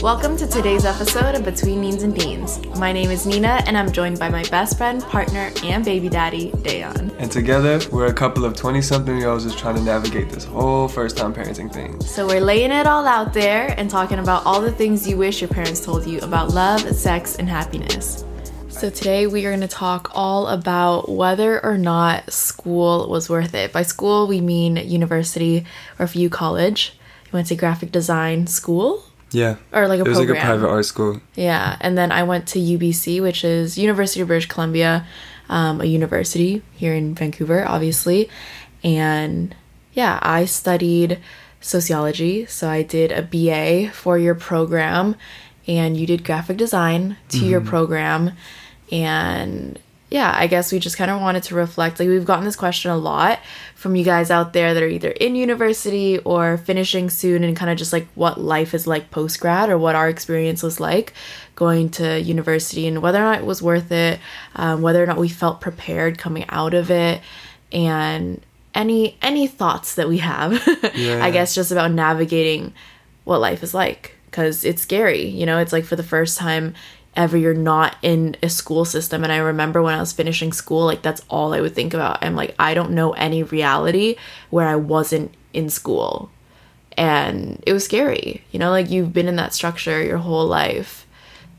Welcome to today's episode of Between Means and Deans. My name is Nina, and I'm joined by my best friend, partner, and baby daddy, Dayon. And together, we're a couple of 20 something year olds just trying to navigate this whole first time parenting thing. So, we're laying it all out there and talking about all the things you wish your parents told you about love, sex, and happiness. So, today we are going to talk all about whether or not school was worth it. By school, we mean university or for you, college. You went to graphic design school Yeah. or like a It was program. like a private art school. Yeah, and then I went to UBC, which is University of British Columbia, um, a university here in Vancouver, obviously. And yeah, I studied sociology, so I did a BA four year program, and you did graphic design two your program, and yeah, I guess we just kind of wanted to reflect. Like, we've gotten this question a lot from you guys out there that are either in university or finishing soon, and kind of just like what life is like post grad or what our experience was like going to university and whether or not it was worth it, um, whether or not we felt prepared coming out of it, and any any thoughts that we have. Yeah. I guess just about navigating what life is like because it's scary. You know, it's like for the first time ever you're not in a school system and i remember when i was finishing school like that's all i would think about i'm like i don't know any reality where i wasn't in school and it was scary you know like you've been in that structure your whole life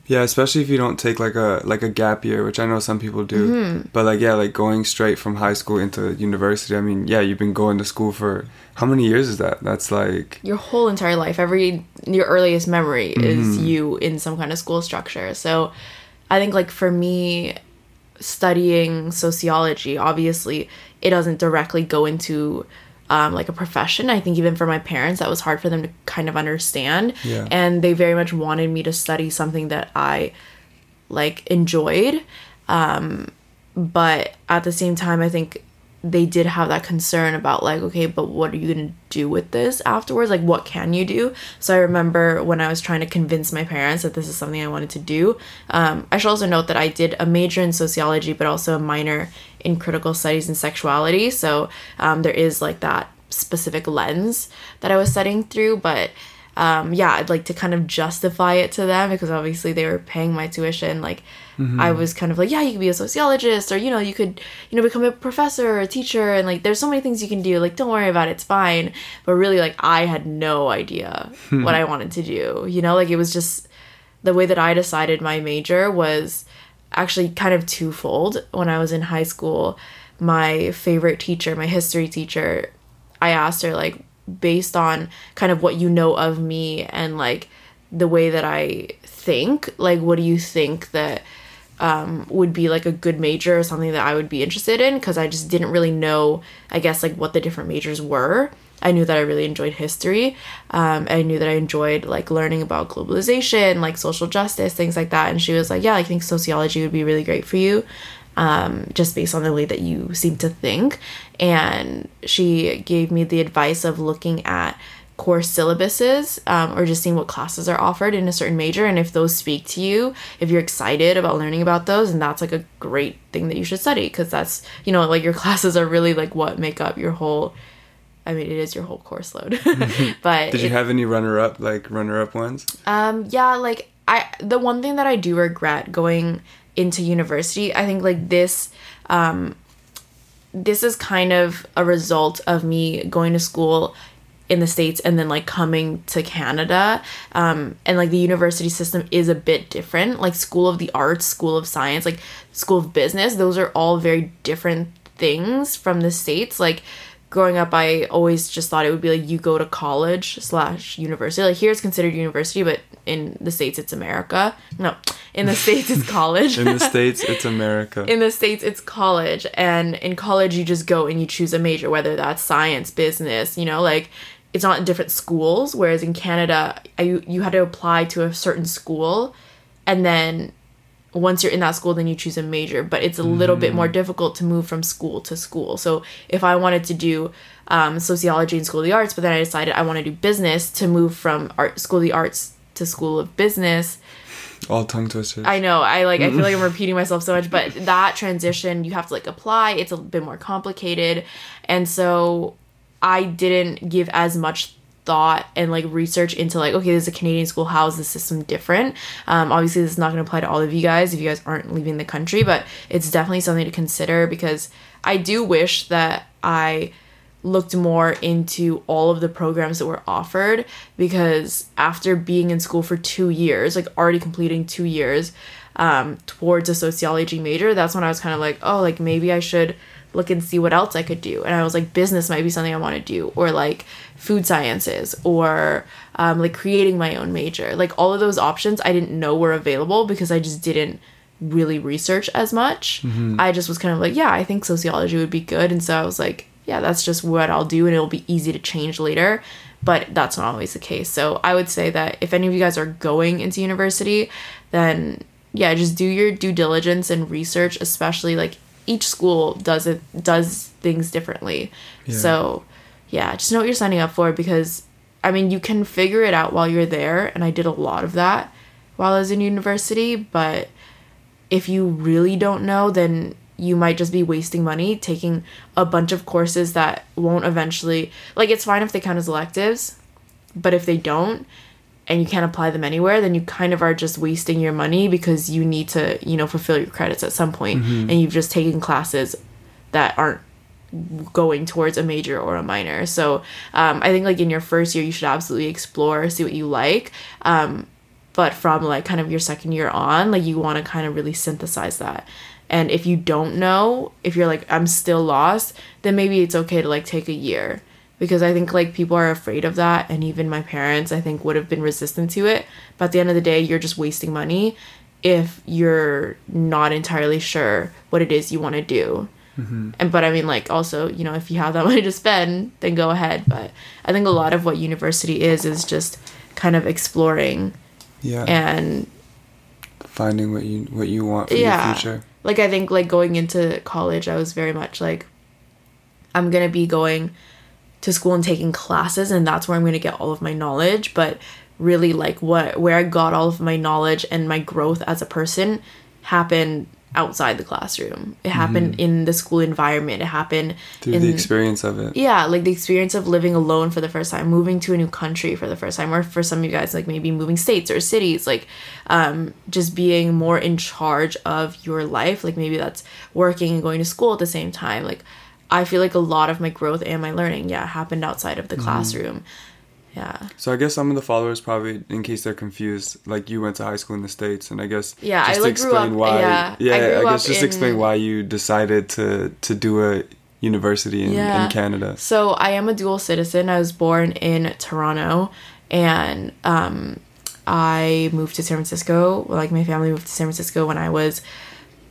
Yeah, especially if you don't take like a like a gap year, which I know some people do. Mm-hmm. But like yeah, like going straight from high school into university. I mean, yeah, you've been going to school for how many years is that? That's like your whole entire life every your earliest memory is you in some kind of school structure. So i think like for me studying sociology obviously it doesn't directly go into um, like a profession. I think even for my parents that was hard for them to kind of understand. Yeah. and they very much wanted me to study something that i like enjoyed. Um but at the same time i think they did have that concern about like okay but what are you going to do with this afterwards? Like what can you do? So i remember when i was trying to convince my parents that this is something i wanted to do um, i should also note that i did a major in sociology but also a minor in critical studies and sexuality. So um, there is like that specific lens that i was studying through but um, yeah, I'd like to kind of justify it to them because obviously they were paying my tuition. Like, I was kind of like, yeah, you could be a sociologist, or you know, you could, you know, become a professor or a teacher, and like, there's so many things you can do. Like, don't worry about it, it's fine. But really, like, I had no idea what I wanted to do. You know, like it was just the way that I decided my major was actually kind of twofold. When I was in high school, my favorite teacher, my history teacher, I asked her like based on kind of what you know of me and like the way that I think, like what do you think that um, would be like a good major or something that I would be interested in because I just didn't really know, I guess, like what the different majors were. I knew that I really enjoyed history. Um, I knew that I enjoyed like learning about globalization, like social justice, things like that. And she was like, "Yeah, I think sociology would be really great for you." Um, just based on the way that you seem to think. And she gave me the advice of looking at course syllabuses um, or just seeing what classes are offered in a certain major. And if those speak to you, if you're excited about learning about those, and that's like a great thing that you should study because that's, you know, like your classes are really like what make up your whole. I mean, it is your whole course load, but Did you it- have any runner up like runner up ones? um, yeah, like I the one thing that I do regret going into university, I think like this um this is kind of a result of me going to school in the states and then like coming to Canada um and like the university system is a bit different. Like school of the arts school of science like school of business those are all very different things from the states. Like growing up i always just thought it would be like you go to college slash university. Like here it's considered university but in the states it's america. No in the states it's college. In the states, it's America. in the states it's college. And in college you just go and you choose a major whether that's science business you know like it's not in different schools. Whereas in canada I, you had to apply to a certain school and then once you're in that school then you choose a major but it's a little bit more difficult to move from school to school so if i wanted to do um, sociology and school of the arts but then i decided i want to do business to move from art school of the arts to school of business All tongue twisters. I know. I like. I feel like I'm repeating myself so much, but that transition you have to like apply. It's a bit more complicated, and so I didn't give as much thought and like research into like okay this is a canadian school how is the system different? Um, obviously this is not going to apply to all of you guys if you guys aren't leaving the country but it's definitely something to consider because i do wish that i looked more into all of the programs that were offered because after being in school for two years like already completing two years um, towards a sociology major that's when i was kind of like oh like maybe i should look and see what else I could do. And I was like, business might be something I want to do, or like food sciences, or um, like creating my own major. Like all of those options I didn't know were available because I just didn't really research as much. Mm-hmm. I just was kind of like, yeah, I think sociology would be good. And so I was like, yeah, that's just what I'll do, and it'll be easy to change later. But that's not always the case. So I would say that if any of you guys are going into university, then yeah, just do your due diligence and research, especially like each school does it does things differently. Yeah. So, yeah, just know what you're signing up for because I mean, you can figure it out while you're there and I did a lot of that while I was in university, but if you really don't know, then you might just be wasting money taking a bunch of courses that won't eventually like it's fine if they count as electives, but if they don't, and you can't apply them anywhere, then you kind of are just wasting your money because you need to, you know, fulfill your credits at some point, mm-hmm. and you've just taken classes that aren't going towards a major or a minor. So um, I think like in your first year, you should absolutely explore, see what you like. Um, but from like kind of your second year on, like you want to kind of really synthesize that. And if you don't know, if you're like, I'm still lost, then maybe it's okay to like take a year because I think like people are afraid of that and even my parents I think would have been resistant to it. But at the end of the day you're just wasting money if you're not entirely sure what it is you want to do. Mm-hmm. and but I mean like also you know if you have that money to spend then go ahead. But I think a lot of what university is is just kind of exploring yeah. and finding what you what you want for yeah. your future. Like I think like going into college I was very much like I'm gonna be going to school and taking classes and that's where I'm going to get all of my knowledge but really like what where I got all of my knowledge and my growth as a person happened outside the classroom. It happened mm-hmm. in the school environment. It happened through in, the experience of it. Yeah, like the experience of living alone for the first time, moving to a new country for the first time, or for some of you guys, like maybe moving states or cities, like um, just being more in charge of your life. Like maybe that's working and going to school at the same time. Like I feel like a lot of my growth and my learning, yeah, happened outside of the mm-hmm. classroom. Yeah. So I guess some of the followers probably, in case they're confused, like you went to high school in the states, and I guess yeah, just I like, explain grew up, why. Yeah, yeah I, I guess just in, explain why you decided to to do a university in, yeah. in Canada. So I am a dual citizen. I was born in Toronto, and um, I moved to San Francisco. Like my family moved to San Francisco when I was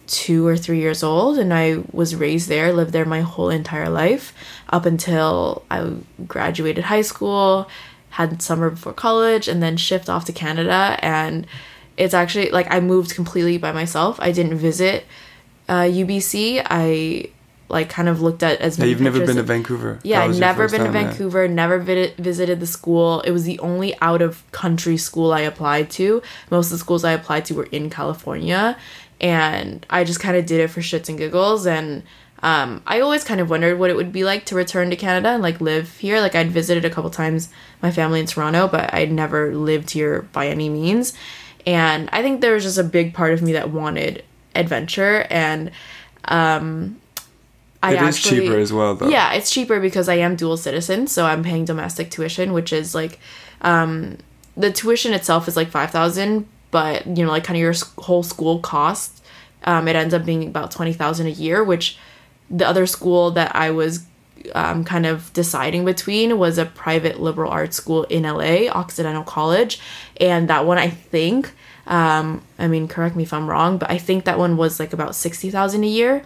two or three years old and I was raised there, lived there my whole entire life up until I graduated high school, had summer before college, and then shipped off to Canada. And it's actually like I moved completely by myself. I didn't visit uh, UBC. I like kind of looked at as. Yeah, you've never been to Vancouver. Yeah, I've never been to Vancouver. There. Never vid- visited the school. It was the only out of country school I applied to. Most of the schools I applied to were in California, and I just kind of did it for shits and giggles and um, I always kind of wondered what it would be like to return to Canada and like live here. Like I'd visited a couple times my family in Toronto, but I'd never lived here by any means. And I think there was just a big part of me that wanted adventure and um I it actually, is cheaper as well though. Yeah, it's cheaper because I am dual citizen, so I'm paying domestic tuition, which is like um the tuition itself is like 5000 but you know like kind of your whole school cost um, it ends up being about 20000 a year which the other school that i was um, kind of deciding between was a private liberal arts school in la occidental college and that one i think um, i mean correct me if i'm wrong but i think that one was like about 60000 a year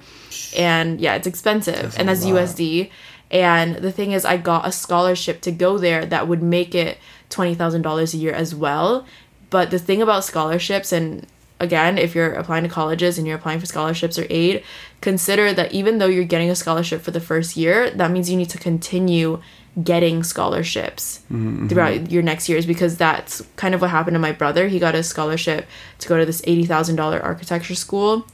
and yeah it's expensive that's and that's usd and the thing is i got a scholarship to go there that would make it $20000 a year as well but the thing about scholarships, and again, if you're applying to colleges and you're applying for scholarships or aid, consider that even though you're getting a scholarship for the first year, that means you need to continue getting scholarships mm-hmm. throughout your next years because that's kind of what happened to my brother. He got a scholarship to go to this $80,000 architecture school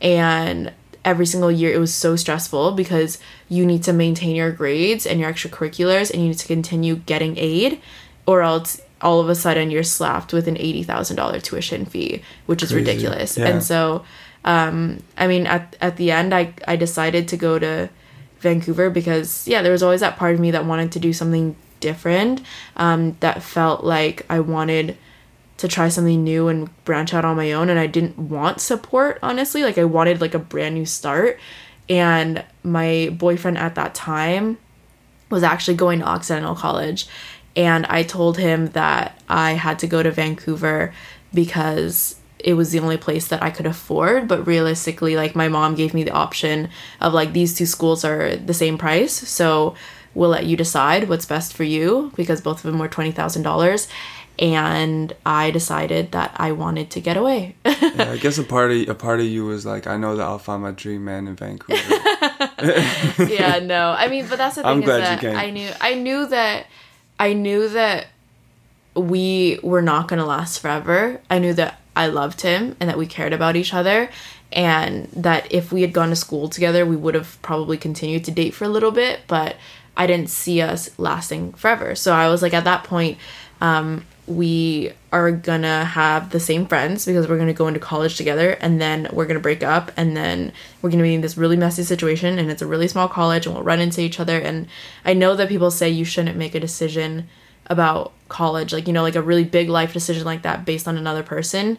and every single year it was so stressful because you need to maintain your grades and your extracurriculars and you need to continue getting aid or else all of a sudden you're slapped with an $80,000 tuition fee, which is Crazy. ridiculous. Yeah. And so, um, I mean, at, at the end, I, I decided to go to Vancouver because, yeah, there was always that part of me that wanted to do something different, um, that felt like I wanted to try something new and branch out on my own. And I didn't want support, honestly. Like, I wanted like a brand new start. And my boyfriend at that time was actually going to Occidental College. And I told him that I had to go to Vancouver because it was the only place that I could afford. But realistically, like my mom gave me the option of like these two schools are the same price. So we'll let you decide what's best for you because both of them were $20,000. And I decided that I wanted to get away. Yeah, I guess a part of a part of you was like, I know that I'll find my dream man in Vancouver. yeah, no. I mean, but that's the thing I'm is glad you that came. I knew I knew that I knew that we were not going to last forever. I knew that I loved him and that we cared about each other and that if we had gone to school together, we would have probably continued to date for a little bit, but I didn't see us lasting forever. So I was like at that point um we are gonna have the same friends because we're gonna go into college together and then we're gonna break up and then we're gonna be in this really messy situation and it's a really small college and we'll run into each other and I know that people say you shouldn't make a decision about college like you know like a really big life decision like that based on another person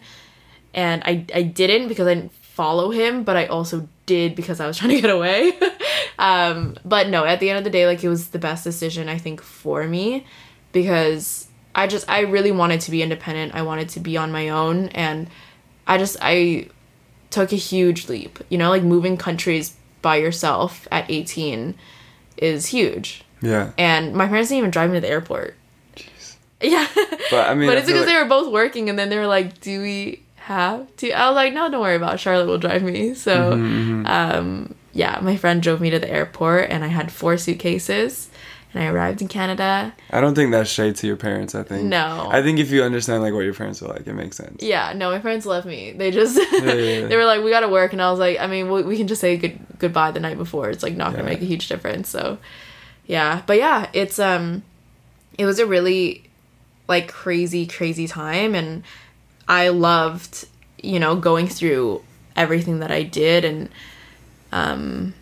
and I I didn't because I didn't follow him, but I also did because I was trying to get away. um, but no, at the end of the day, like it was the best decision I think for me because I just I really wanted to be independent. I wanted to be on my own, and I just I took a huge leap. You know, like moving countries by yourself at eighteen is huge. yeah, And my parents didn't even drive me to the airport. Jeez. Yeah. but I mean, but it's because like- they were both working, and then they were like, "Do we have to?" I was like, "No, don't worry about it. Charlotte will drive me." So, Mm-hmm, um, yeah, my friend drove me to the airport, and I had four suitcases, and I arrived in Canada. I don't think that's shade to your parents. I think No. I think if you understand like what your parents are like, it makes sense. Yeah, no, my parents love me. They just yeah, yeah. they were like, "We gotta work," and I was like, "I mean, we, we can just say good goodbye the night before. It's like not gonna Yeah. make a huge difference." So, yeah, but yeah, it's um, it was a really like crazy crazy time, and I loved you know going through everything that I did, and um,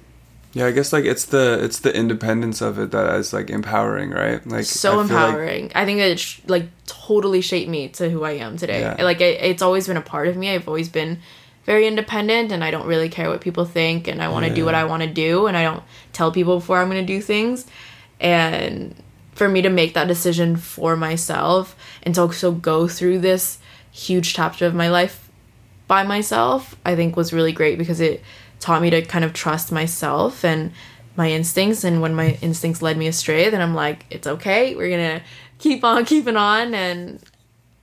Yeah, I guess like it's the it's the independence of it that is like empowering, right? Like so I feel like- empowering. I think it sh- like totally shaped me to who I am today. Yeah. Like it, it's always been a part of me. I've always been very independent and I don't really care what people think and I want to do what I want to do and I don't tell people before I'm going to do things. And for me to make that decision for myself and to also go through this huge chapter of my life by myself, I think was really great because it taught me to kind of trust myself and my instincts. And when my instincts led me astray, then I'm like, it's okay. We're going to keep on keeping on. And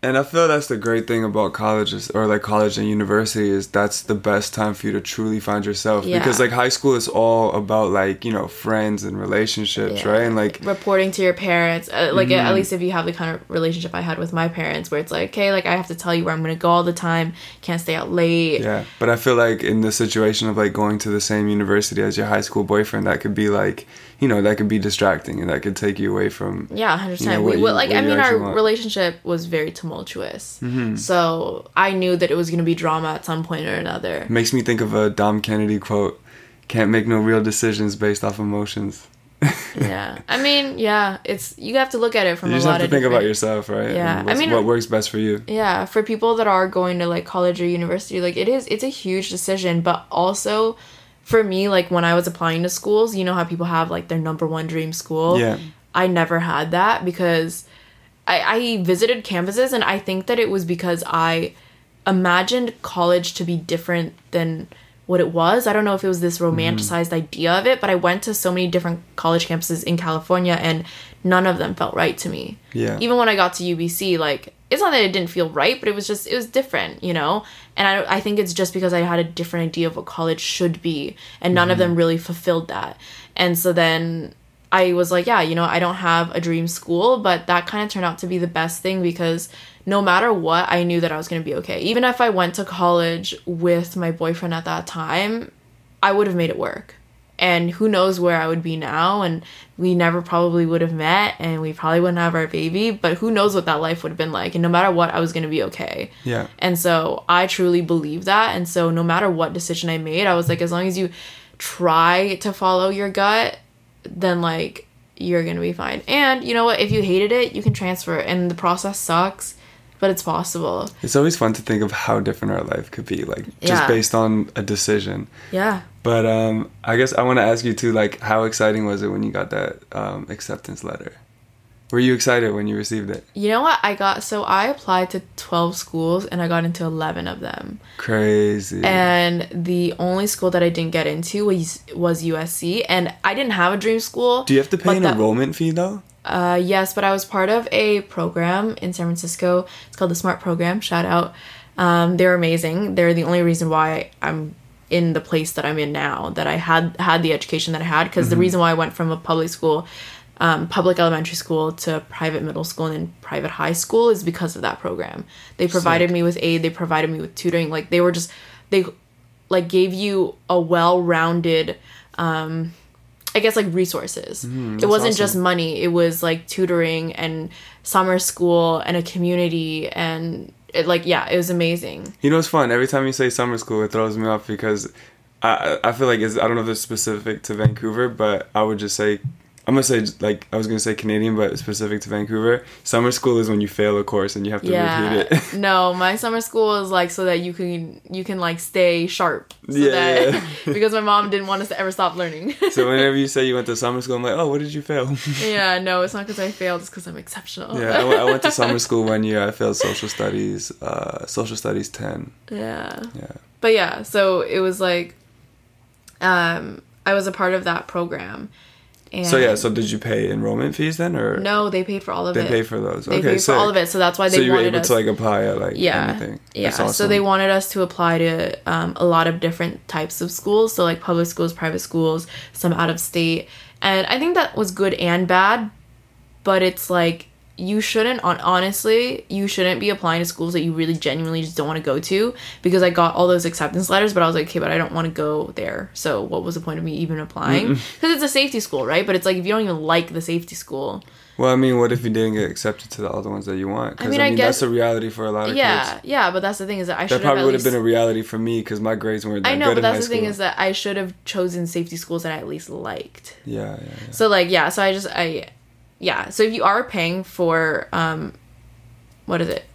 And I feel that's the great thing about colleges or like college and university is that's the best time for you to truly find yourself Yeah. because like high school is all about like you know friends and relationships Yeah. right and like reporting to your parents uh, like Mm-hmm. at least if you have the kind of relationship i had with my parents where it's like okay like i have to tell you where i'm gonna go all the time can't stay out late yeah but I feel like in the situation of like going to the same university as your high school boyfriend that could be like you know that could be distracting and that could take you away from yeah 100% You know, we, like i mean our want. relationship was very tumultuous. Mm-hmm. so i knew that it was gonna be drama at some point or another. Makes me think of a Dom Kennedy quote can't make no real decisions based off emotions. Yeah. I mean yeah it's you have to look at it from a lot of things. you just have to think about yourself right? Yeah, I mean- what works best for you. yeah for people that are going to like college or university like it is it's a huge decision but also for me like when i was applying to schools you know how people have like their number one dream school? Yeah. I never had that because i i visited campuses and i think that it was because i imagined college to be different than what it was. I don't know if it was this romanticized mm. idea of it but i went to so many different college campuses in california and none of them felt right to me. Yeah. even when i got to ubc like it's not that it didn't feel right but it was just it was different you know? And i, I think it's just because i had a different idea of what college should be and none of mm-hmm. them really fulfilled that. And so then i was like yeah you know i don't have a dream school but that kind of turned out to be the best thing because no matter what i knew that i was going to be okay. Even if i went to college with my boyfriend at that time I would have made it work. And who knows where I would be now and we never probably would have met and we probably wouldn't have our baby, but who knows what that life would have been like. And no matter what, I was going to be okay. Yeah. And so I truly believe that. And so no matter what decision I made, I was like, as long as you try to follow your gut, then like you're gonna be fine. And you know what? If you hated it, you can transfer it. And the process sucks, but it's possible. It's always fun to think of how different our life could be, like just Yeah. based on a decision. Yeah. But um, I guess I want to ask you too, like, how exciting was it when you got that um, acceptance letter? Were you excited when you received it? You know what? I got so I applied to 12 schools and I got into 11 of them. Crazy. And the only school that I didn't get into was was USC and I didn't have a dream school. Do you have to pay an that- enrollment fee though? Uh, yes, but I was part of a program in San Francisco. It's called the Smart Program. Shout out. Um, they're amazing. They're the only reason why I'm in the place that I'm in now. That I had had the education that I had because the reason why I went from a public school, um, public elementary school to private middle school and then private high school is because of that program. They provided me with aid. They provided me with tutoring. Like they were just they like gave you a well-rounded um I guess like resources. Mm-hmm, it wasn't just money. It was like tutoring and summer school and a community and it like yeah, it was amazing. You know, it's fun. Every time you say summer school, it throws me off because I I I feel like it's I don't know if it's specific to Vancouver, but I would just say I'm gonna say like I was gonna say Canadian, but specific to Vancouver. Summer school is when you fail a course and you have to Yeah. repeat it. no, my summer school is like so that you can you can like stay sharp. So Yeah, that yeah. because my mom didn't want us to ever stop learning. so whenever you say you went to summer school, I'm like, oh, what did you fail? yeah, no, it's not because I failed, it's because I'm exceptional. yeah, I went- I went to summer school one year. I failed social studies, uh, social studies ten. yeah. Yeah. But yeah, so it was like um I was a part of that program. And So yeah, so did you pay enrollment fees then, or No, they paid for all of it. they paid for those? They okay, paid so for all of it, so that's why they so you were wanted able us. to like apply at like yeah, anything. yeah. That's So they wanted us to apply to um, a lot of different types of schools, so like public schools, private schools, some out of state, and I think that was good and bad. But it's like you shouldn't, on honestly, you shouldn't be applying to schools that you really genuinely just don't want to go to. Because I got all those acceptance letters, but I was like, okay, but I don't want to go there. So what was the point of me even applying? Because it's a safety school, right? But it's like if you don't even like the safety school, Well, I mean, what if you didn't get accepted to the other ones that you want? 'Cause, I mean, I that's guess- a reality for a lot of yeah, kids. yeah. Yeah, but that's the thing is that I should That probably would have been a reality for me because my grades weren't that I know, good but that's the thing is that I should have chosen safety schools that I at least liked. yeah, yeah, yeah. So like yeah, so I just I yeah, so if you are paying for um what is it?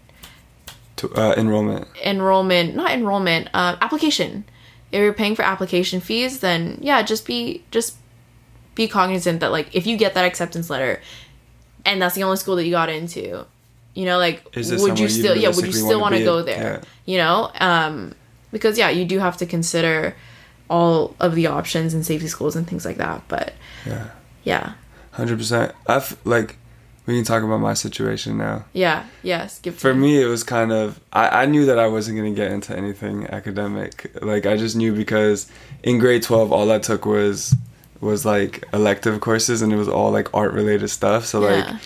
To, uh, enrollment. Enrollment, not enrollment, uh, application. If you're paying for application fees, then yeah, just be just be cognizant that like if you get that acceptance letter and that's the only school that you got into, you know, like would you still yeah, would you still want to go there? Yeah. You know? Um because yeah, you do have to consider all of the options and safety schools and things like that. But Yeah, yeah. Hundred percent. I've like, we can talk about my situation now. Yeah, yes. Give For me, it was kind of I, I knew that I wasn't gonna get into anything academic. Like I just knew because in grade twelve, all I took was was like elective courses, and it was all like art related stuff. So Yeah. like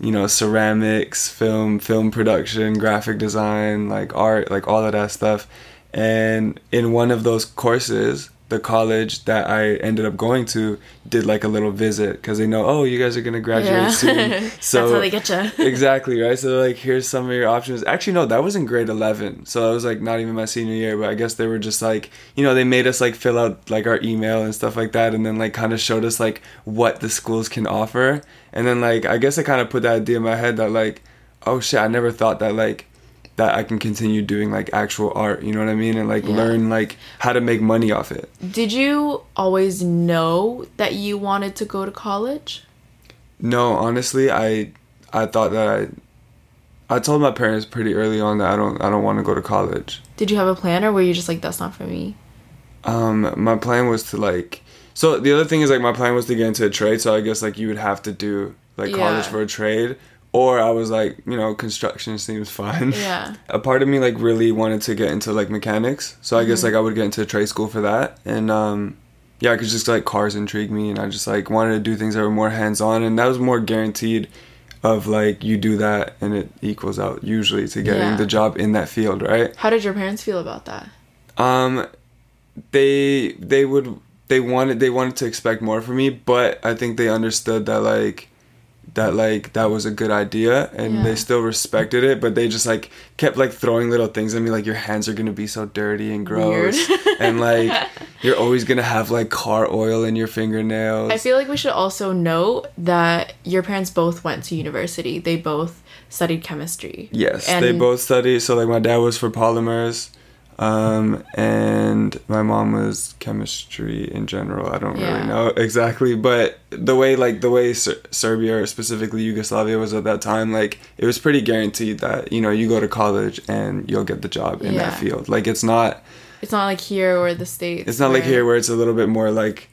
you know ceramics, film, film production, graphic design, like art, like all of that stuff. And in one of those courses, the college that I ended up going to did like a little visit because they know, oh, you guys are gonna graduate Yeah. soon. So That's how they get you. exactly right. So like, here's some of your options. Actually, no, that was in grade eleven, so that was like not even my senior year. But I guess they were just like, you know, they made us like fill out like our email and stuff like that, and then like kind of showed us like what the schools can offer, and then like I guess I kind of put that idea in my head that like, oh shit, I never thought that like that I can continue doing like actual art. You know what I mean? And like Yeah. learn like how to make money off it. Did you always know that you wanted to go to college? No, honestly, I I thought that I I told my parents pretty early on that I don't I don't want to go to college. Did you have a plan or were you just like that's not for me? Um my plan was to like so the other thing is like my plan was to get into a trade, so I guess like you would have to do like college for a trade or I was like, you know, construction seems fun. Yeah. a part of me like really wanted to get into like mechanics so i Mm-hmm. guess like i would get into trade school for that and um yeah because just like cars intrigue me and i just like wanted to do things that were more hands-on and that was more guaranteed of like you do that and it equals out usually to getting Yeah. the job in that field right How did your parents feel about that? um they they would they wanted they wanted to expect more from me, but I think they understood that like that like that was a good idea and Yeah. they still respected it but they just like kept like throwing little things at me like your hands are gonna be so dirty and gross and like you're always gonna have like car oil in your fingernails I feel like we should also note that your parents both went to university. They both studied chemistry. Yes, And- they both studied. So like my dad was for polymers, um, and my mom was chemistry in general. I don't Yeah. really know exactly, but the way like the way Ser- Serbia or specifically Yugoslavia was at that time, like it was pretty guaranteed that you know you go to college and you'll get the job in Yeah. that field. Like it's not It's not like here or the states. it's not like here where it's a little bit more like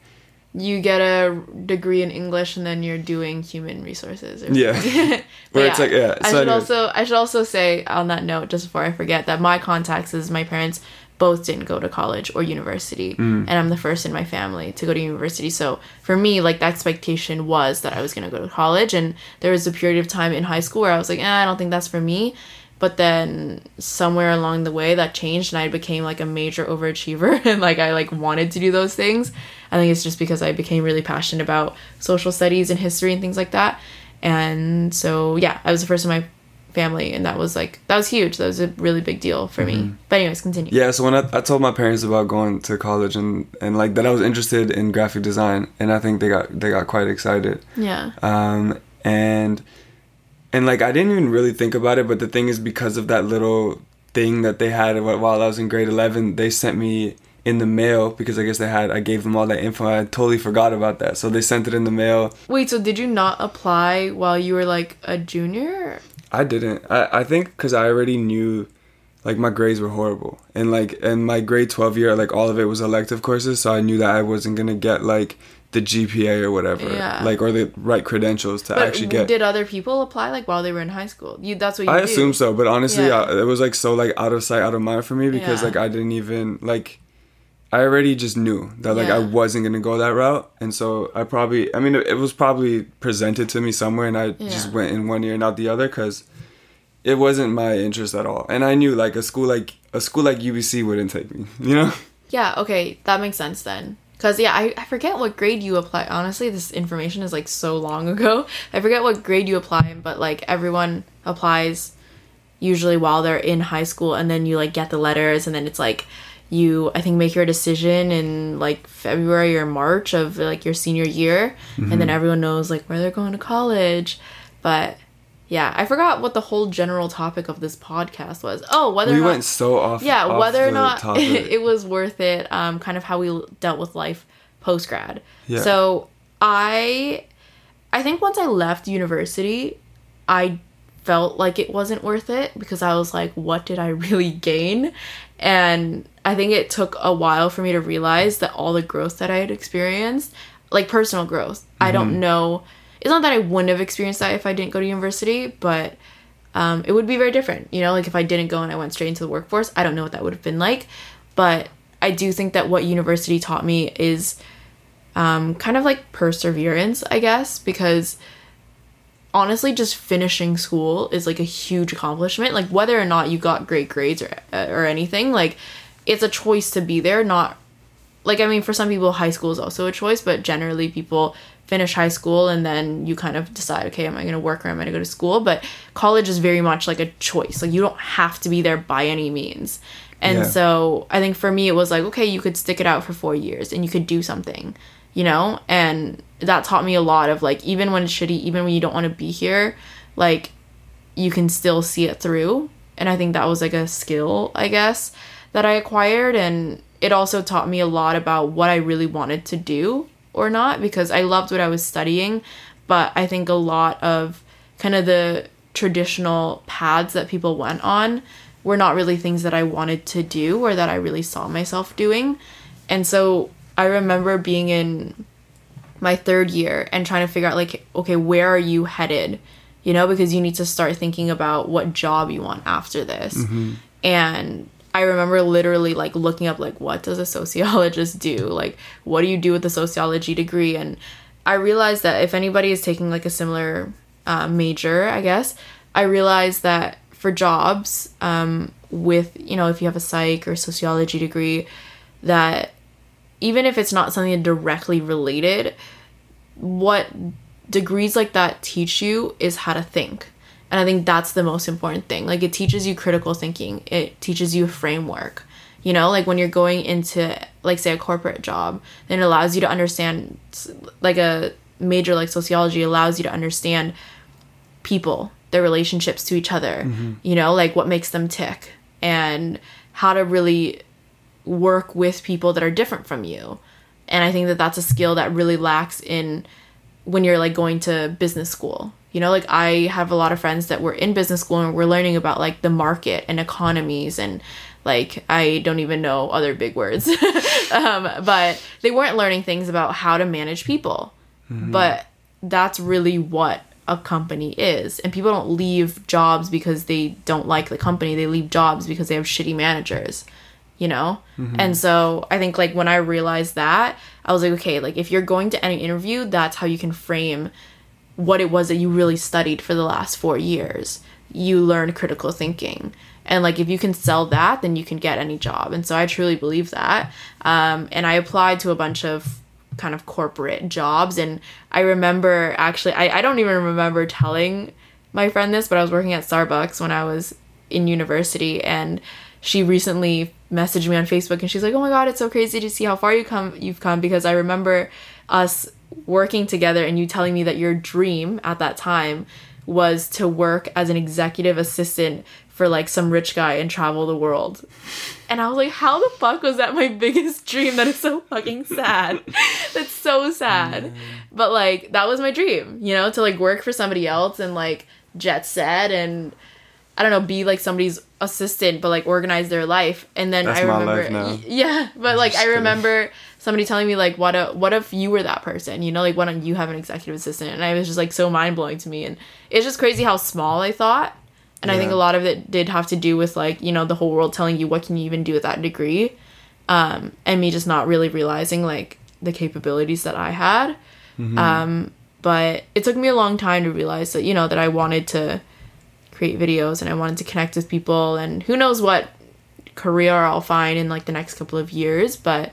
you get a degree in English and then you're doing human resources. Or Yeah. But Where it's like, yeah, I should anyway. also I should also say on that note, just before I forget, that my contacts is my parents both didn't go to college or university, Mm. and I'm the first in my family to go to university. So for me, like the expectation was that I was gonna go to college, and there was a period of time in high school where I was like, eh, I don't think that's for me. But then somewhere along the way that changed and I became like a major overachiever and like I like wanted to do those things. I think it's just because I became really passionate about social studies and history and things like that. And so yeah, I was the first in my family and that was like that was huge. That was a really big deal for me. But anyways, continue. Yeah, so when I, I told my parents about going to college and, and like that I was interested in graphic design and I think they got they got quite excited. Yeah. Um and and like I didn't even really think about it, but the thing is because of that little thing that they had while I was in grade 11, they sent me in the mail because I guess they had I gave them all that info. I totally forgot about that. So they sent it in the mail. Wait, so did you not apply while you were like a junior? I didn't. I, I think because I already knew, like my grades were horrible, and like and my grade twelve year, like all of it was elective courses, so I knew that I wasn't gonna get like the GPA or whatever, Yeah. like or the right credentials to But actually get. did other people apply like while they were in high school? You that's what you I do. assume so, but honestly, Yeah. I, it was like so like out of sight, out of mind for me because Yeah. like I didn't even like. I already just knew that like I wasn't gonna go that route, and so I probably, I mean, it, it was probably presented to me somewhere, and I just went in one ear and out the other because it wasn't my interest at all, and I knew like a school like a school like UBC wouldn't take me, you know. Yeah, okay, that makes sense then. Cause yeah, I, I forget what grade you apply. Honestly, this information is like so long ago. I forget what grade you apply but like everyone applies usually while they're in high school and then you like get the letters and then it's like you I think make your decision in like February or March of like your senior year and Mm-hmm. then everyone knows like where they're going to college. But yeah, I forgot what the whole general topic of this podcast was. Oh, whether We or not went so off. yeah off whether or not topic. it was worth it um kind of how we dealt with life post grad Yeah. so i i think once i left university i felt like it wasn't worth it because i was like what did i really gain and i think it took a while for me to realize that all the growth that i had experienced like personal growth i don't know it's not that i wouldn't have experienced that if i didn't go to university but um, it would be very different. You know, like if I didn't go and I went straight into the workforce, I don't know what that would have been like. But I do think that what university taught me is um, kind of like perseverance, I guess, because honestly, just finishing school is like a huge accomplishment. Like whether or not you got great grades or uh, or anything, like it's a choice to be there. Not like I mean, for some people, high school is also a choice, but generally people finish high school and then you kind of decide, okay, am I going to work or am I going to go to school? But college is very much like a choice. Like you don't have to be there by any means. And Yeah. so I think for me, it was like, okay, you could stick it out for four years and you could do something, you know? And that taught me a lot of like, even when it's shitty, even when you don't want to be here, like you can still see it through. And I think that was like a skill, I guess, that I acquired. And it also taught me a lot about what I really wanted to do or not because I loved what I was studying. But I think a lot of kind of the traditional paths that people went on were not really things that I wanted to do or that I really saw myself doing. And so I remember being in my third year and trying to figure out like okay where are you headed you know because you need to start thinking about what job you want after this mm-hmm. and i remember literally like looking up like what does a sociologist do like what do you do with a sociology degree and i realized that if anybody is taking like a similar uh, major i guess i realized that for jobs um, with you know if you have a psych or sociology degree that even if it's not something directly related, what degrees like that teach you is how to think. And I think that's the most important thing. Like it teaches you critical thinking. It teaches you a framework. You know, like when you're going into like say a corporate job, then it allows you to understand like a major like sociology allows you to understand people, their relationships to each other. Mm-hmm. You know, like what makes them tick and how to really work with people that are different from you. And I think that that's a skill that really lacks in when you're like going to business school. You know, like I have a lot of friends that were in business school and we're learning about like the market and economies and like I don't even know other big words. um, but they weren't learning things about how to manage people. Mm-hmm. But that's really what a company is. And people don't leave jobs because they don't like the company. They leave jobs because they have shitty managers you know? Mm-hmm. And so I think like when I realized that, I was like, okay, like if you're going to any interview, that's how you can frame what it was that you really studied for the last four years. You learned critical thinking. And like if you can sell that, then you can get any job. And so I truly believe that. Um, and I applied to a bunch of kind of corporate jobs. And I remember actually, I, I don't even remember telling my friend this, but I was working at Starbucks when I was in university and she recently messaged me on Facebook and she's like, "Oh my god, it's so crazy to see how far you come you've come because I remember us working together and you telling me that your dream at that time was to work as an executive assistant for like some rich guy and travel the world." And I was like, "How the fuck was that my biggest dream? That is so fucking sad. That's so sad." Mm. But like that was my dream, you know, to like work for somebody else and like jet set and I don't know, be like somebody's assistant, but like organize their life. And then That's I remember, yeah, but like I remember somebody telling me like, what a, what if you were that person? You know, like why don't you have an executive assistant? And I was just like so mind blowing to me, and it's just crazy how small I thought. And yeah. I think a lot of it did have to do with like you know the whole world telling you what can you even do with that degree, um, and me just not really realizing like the capabilities that I had. Mm-hmm. Um, but it took me a long time to realize that you know that I wanted to create videos and I wanted to connect with people and who knows what career I'll find in like the next couple of years, but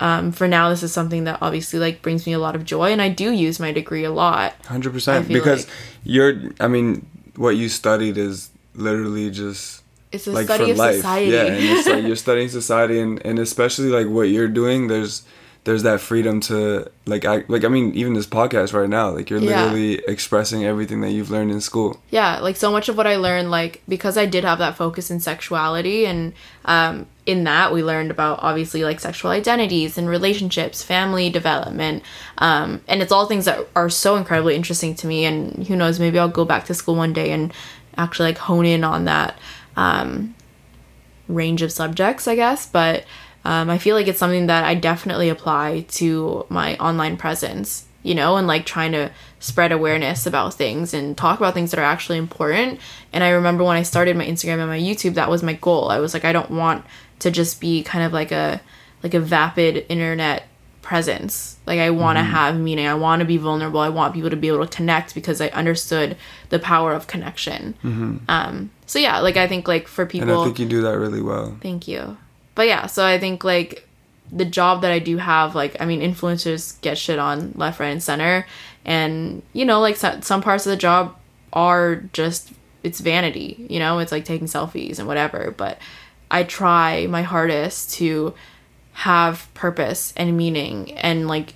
um, for now this is something that obviously like brings me a lot of joy and I do use my degree a lot. 100% because like. you're I mean what you studied is literally just it's a like study of life. society. Yeah, and it's like you're studying society and and especially like what you're doing there's there's that freedom to like I like I mean even this podcast right now like you're literally yeah. expressing everything that you've learned in school. Yeah, like so much of what I learned like because I did have that focus in sexuality and um in that we learned about obviously like sexual identities and relationships, family development. Um and it's all things that are so incredibly interesting to me and who knows maybe I'll go back to school one day and actually like hone in on that um range of subjects, I guess, but um, I feel like it's something that I definitely apply to my online presence, you know, and like trying to spread awareness about things and talk about things that are actually important. And I remember when I started my Instagram and my YouTube, that was my goal. I was like, I don't want to just be kind of like a like a vapid internet presence. Like I want to mm-hmm. have meaning. I want to be vulnerable. I want people to be able to connect because I understood the power of connection. Mm-hmm. Um, so yeah, like I think like for people, and I think you do that really well. Thank you but yeah, so I think like the job that I do have, like, I mean, influencers get shit on left, right, and center. And, you know, like some parts of the job are just, it's vanity, you know, it's like taking selfies and whatever. But I try my hardest to have purpose and meaning and, like,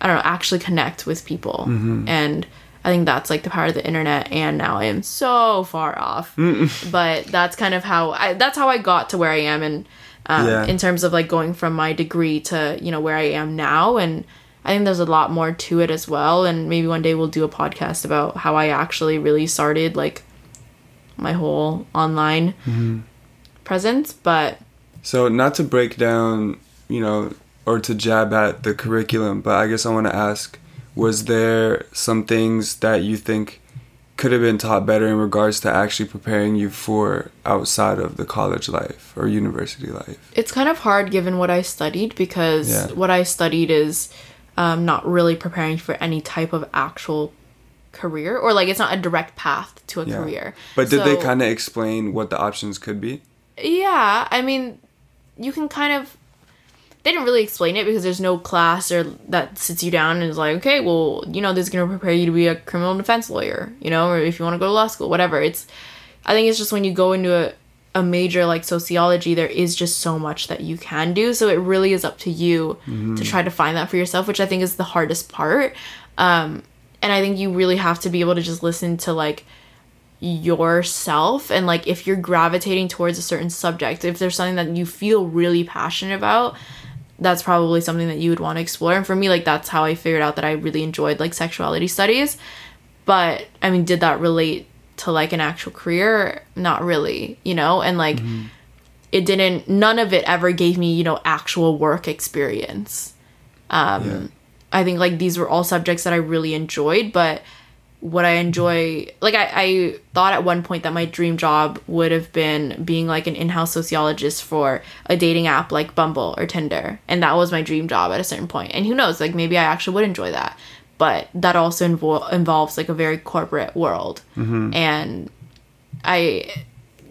I don't know, actually connect with people. Mm-hmm. And, I think that's like the power of the internet, and now I am so far off. but that's kind of how I that's how I got to where I am, and um, yeah. in terms of like going from my degree to you know where I am now, and I think there's a lot more to it as well. And maybe one day we'll do a podcast about how I actually really started like my whole online mm-hmm. presence. But so not to break down, you know, or to jab at the curriculum, but I guess I want to ask was there some things that you think could have been taught better in regards to actually preparing you for outside of the college life or university life? It's kind of hard given what I studied because yeah. what I studied is um, not really preparing for any type of actual career or like it's not a direct path to a yeah. career. But did so, they kind of explain what the options could be? Yeah, I mean you can kind of they didn't really explain it because there's no class or that sits you down and is like, okay, well, you know, this is gonna prepare you to be a criminal defense lawyer, you know, or if you want to go to law school, whatever. It's, I think it's just when you go into a, a major like sociology, there is just so much that you can do. So it really is up to you to try to find that for yourself, which I think is the hardest part. Um, and I think you really have to be able to just listen to like yourself and like if you're gravitating towards a certain subject, if there's something that you feel really passionate about, that's probably something that you would want to explore. And for me, like that's how I figured out that I really enjoyed like sexuality studies. But I mean, did that relate to like an actual career? Not really, you know? And like it didn't none of it ever gave me, you know, actual work experience. Um Yeah. I think like these were all subjects that I really enjoyed, but what I enjoy like I, I thought at one point that my dream job would have been being like an in-house sociologist for a dating app like Bumble or Tinder. And that was my dream job at a certain point. And who knows, like maybe I actually would enjoy that. But that also invo- involves like a very corporate world. Mm-hmm. And I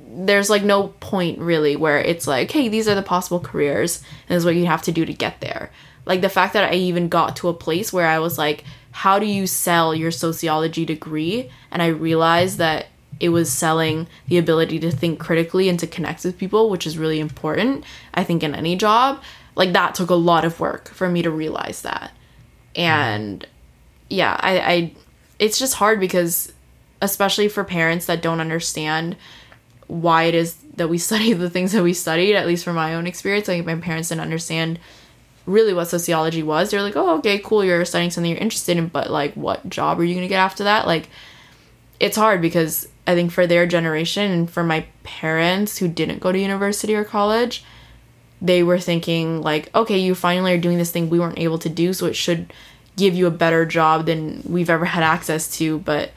there's like no point really where it's like, hey, these are the possible careers and this is what you have to do to get there. Like the fact that I even got to a place where I was like, how do you sell your sociology degree? And I realized that it was selling the ability to think critically and to connect with people, which is really important, I think, in any job. Like that took a lot of work for me to realize that. And yeah, I, I it's just hard because especially for parents that don't understand why it is that we study the things that we studied, at least from my own experience. Like my parents didn't understand really what sociology was. They're like, oh, okay, cool, you're studying something you're interested in, but like what job are you gonna get after that? Like it's hard because I think for their generation and for my parents who didn't go to university or college, they were thinking like, okay, you finally are doing this thing we weren't able to do, so it should give you a better job than we've ever had access to, but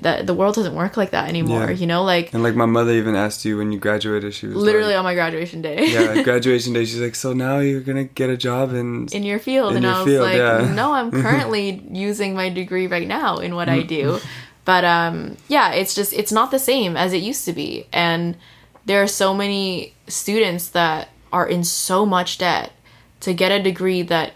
the the world doesn't work like that anymore, Yeah. you know? Like And like my mother even asked you when you graduated, she was literally like, on my graduation day. yeah, graduation day, she's like, so now you're gonna get a job and in your field In and your i was field, like yeah. no i'm currently using my degree right now in what i Mm-hmm. do but um yeah it's just it's not the same as it used to be and there are so many students that are in so much debt to get a degree that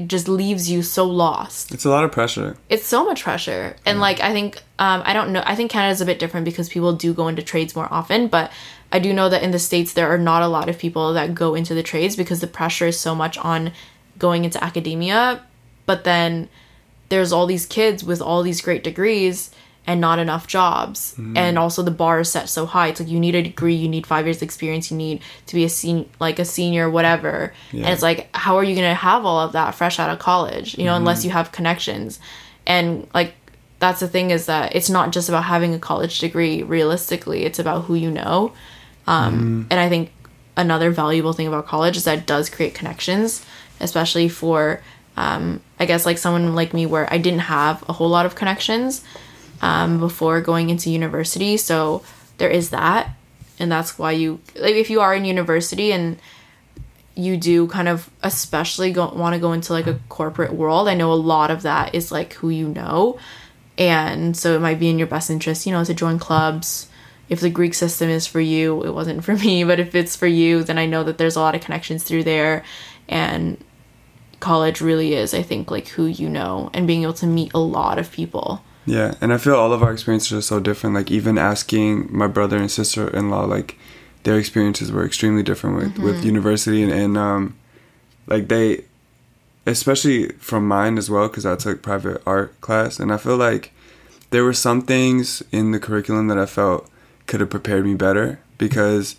just leaves you so lost. It's a lot of pressure. it's so much pressure. And like i think um, i don't know i think canada's a bit different because people do go into trades more often but i do know that in the states there are not a lot of people that go into the trades because the pressure is so much on going into academia. But then there's all these kids with all these great degrees and not enough jobs. And also the bar is set so high. It's like you need a degree you need five years experience you need to be a senior like a senior whatever. And it's like how are you going to have all of that fresh out of college you know unless you have connections? And like that's the thing is that it's not just about having a college degree realistically it's about who you know. Um, and i think another valuable thing about college is that it does create connections especially for um, i guess like someone like me where i didn't have a whole lot of connections um, before going into university. So there is that. And that's why you like if you are in university and you do kind of especially want to go into like a corporate world i know a lot of that is like who you know. And so it might be in your best interest you know to join clubs. If the greek system is for you it wasn't for me. But if it's for you then i know that there's a lot of connections through there. And college really is i think like who you know and being able to meet a lot of people Yeah, and I feel all of our experiences are so different. Like even asking my brother and sister in law, like their experiences were extremely different with with university and, and um, like they, especially from mine as well, because I took private art class, and I feel like there were some things in the curriculum that I felt could have prepared me better because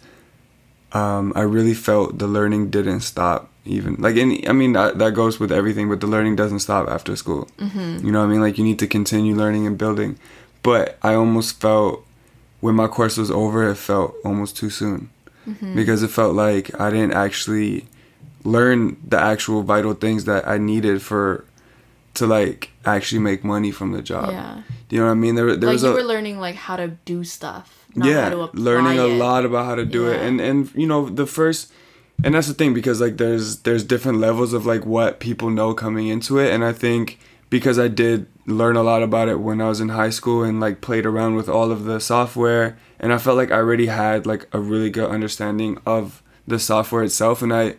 um, I really felt the learning didn't stop even like any I mean that, that goes with everything but the learning doesn't stop after school. Mm-hmm. You know what I mean? Like you need to continue learning and building. But I almost felt when my course was over it felt almost too soon. Mm-hmm. Because it felt like I didn't actually learn the actual vital things that I needed for to like actually make money from the job. Yeah. You know what I mean? There, there like was you a were learning like how to do stuff not yeah how to apply learning a lot about how to do it. And and you know the first and that's the thing because like there's there's different levels of like what people know coming into it. And i think because i did learn a lot about it when i was in high school and like played around with all of the software and i felt like i already had like a really good understanding of the software itself, and I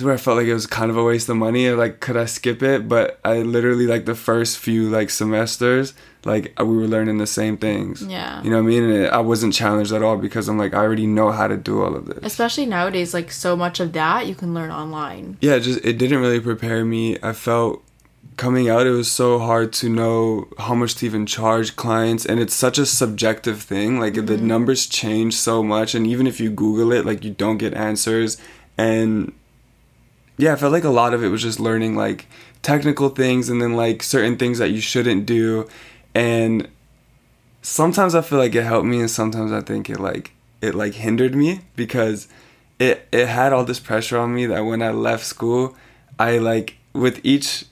is where I felt like it was kind of a waste of money. Like, could I skip it? But I literally like the first few like semesters, like we were learning the same things. Yeah. You know what I mean? And it, I wasn't challenged at all because I'm like I already know how to do all of this. Especially nowadays, like so much of that you can learn online. Yeah, just it didn't really prepare me. I felt coming out it was so hard to know how much to even charge clients and it's such a subjective thing like the mm-hmm. numbers change so much and even if you google it like you don't get answers and yeah i felt like a lot of it was just learning like technical things and then like certain things that you shouldn't do and sometimes i feel like it helped me and sometimes i think it like it like hindered me because it it had all this pressure on me that when i left school i like with each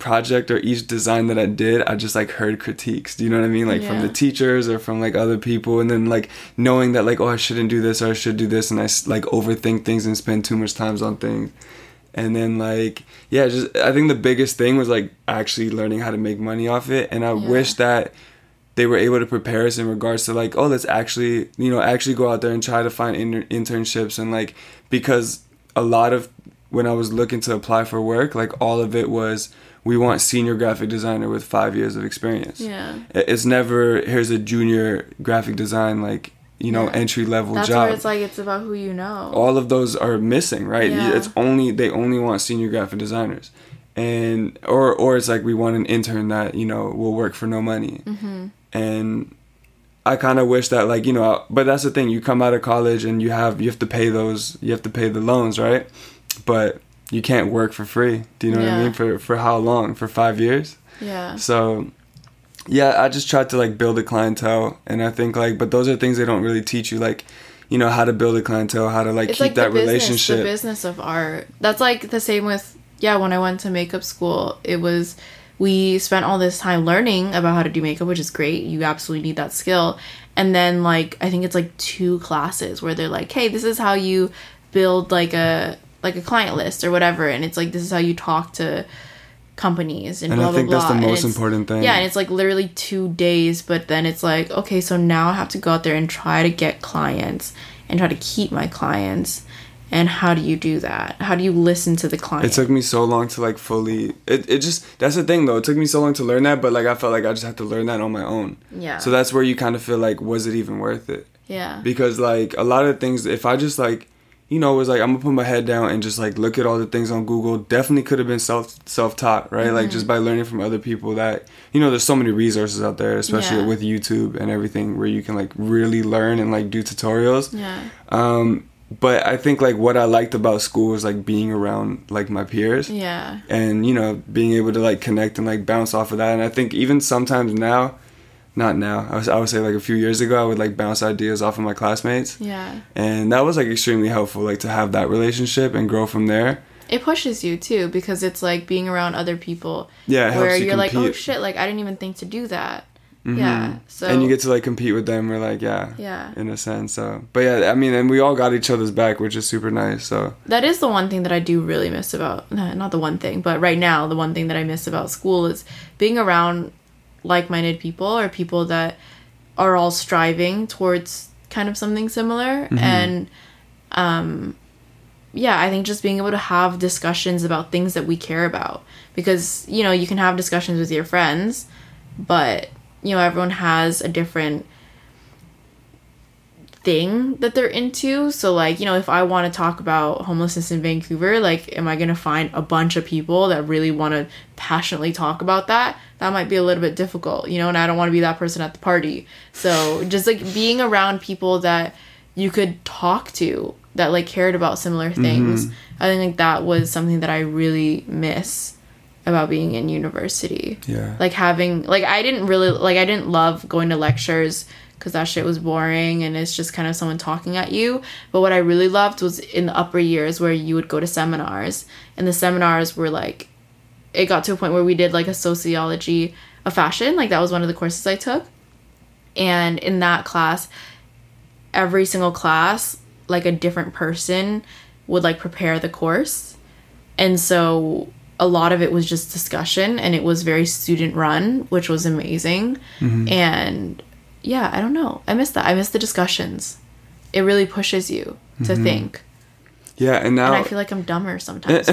project or each design that I did, I just like heard critiques. Do you know what I mean? Like from the teachers or from like other people, and then like knowing that like oh I shouldn't do this or I should do this, and I like overthink things and spend too much times on things. And then like yeah, just I think the biggest thing was like actually learning how to make money off it, and I Yeah. wish that they were able to prepare us in regards to like oh let's actually you know actually go out there and try to find inter- internships and like because a lot of when I was looking to apply for work like all of it was we want senior graphic designer with five years of experience Yeah. It's never here's a junior graphic design like you know Yeah. entry level That's job where it's like it's about who you know. all of those are missing right? Yeah. it's only they only want senior graphic designers. And or or it's like we want an intern that you know will work for no money. Mm-hmm. and i kind of wish that like you know but that's the thing. You come out of college and you have you have to pay those you have to pay the loans right? But you can't work for free. Do you know what i mean? For for how long? For five years? Yeah. so yeah, I just tried to like build a clientele and I think like but those are things they don't really teach you like you know how to build a clientele, how to like it's keep like that business, relationship. the business of art. That's like the same with yeah. When I went to makeup school, it was we spent all this time learning about how to do makeup, which is great. You absolutely need that skill. And then like I think it's like two classes where they're like, hey, this is how you build like a like a client list or whatever, and it's like this is how you talk to companies and, And blah I think blah that's blah. the most important thing. Yeah, and it's like literally two days, but then it's like, okay, so now I have to go out there and try to get clients and try to keep my clients. And how do you do that? How do you listen to the client? It took me so long to like fully it, it just that's the thing though. It took me so long to learn that, but like I felt like I just had to learn that on my own. yeah. So that's where you kind of feel like was it even worth it? yeah. because like a lot of things if i just like you know it was like i'm gonna put my head down and just like look at all the things on google definitely could have been self self-taught right like Mm-hmm. just by learning from other people that you know there's so many resources out there especially Yeah. with youtube and everything where you can like really learn and like do tutorials yeah. um but i think like what i liked about school was like being around like my peers Yeah. and you know being able to like connect and like bounce off of that and i think even sometimes now not now i, was, I would say like a few years ago i would like bounce ideas off of my classmates Yeah. and that was like extremely helpful like to have that relationship and grow from there It pushes you too because it's like being around other people yeah where you you're like, oh shit, like I didn't even think to do that. Mhm. Yeah. So and you get to like compete with them or like yeah yeah. in a sense so but yeah i mean and we all got each other's back which is super nice so That is the one thing that I do really miss about not the one thing, but right now the one thing that I miss about school is being around like-minded people or people that are all striving towards kind of something similar. And um yeah, I think just being able to have discussions about things that we care about. Because you know, you can have discussions with your friends, but you know, everyone has a different thing that they're into. So like, you know, if I want to talk about homelessness in Vancouver, like am I going to find a bunch of people that really want to passionately talk about that? That might be a little bit difficult, you know, and I don't want to be that person at the party. So just like being around people that you could talk to that like cared about similar mm-hmm. things. I think like that was something that I really miss about being in university yeah like having like i didn't really like i didn't love going to lectures because that shit was boring and it's just kind of someone talking at you. But what i really loved was in the upper years where you would go to seminars and the seminars were like it got to a point where we did like a sociology of fashion like that was one of the courses i took. And in that class every single class like a different person would like prepare the course. And so a lot of it was just discussion and it was very student run which was amazing. Mm-hmm. And yeah i don't know i miss that i miss the discussions it really pushes you to think Yeah, and now and I feel like I'm dumber sometimes.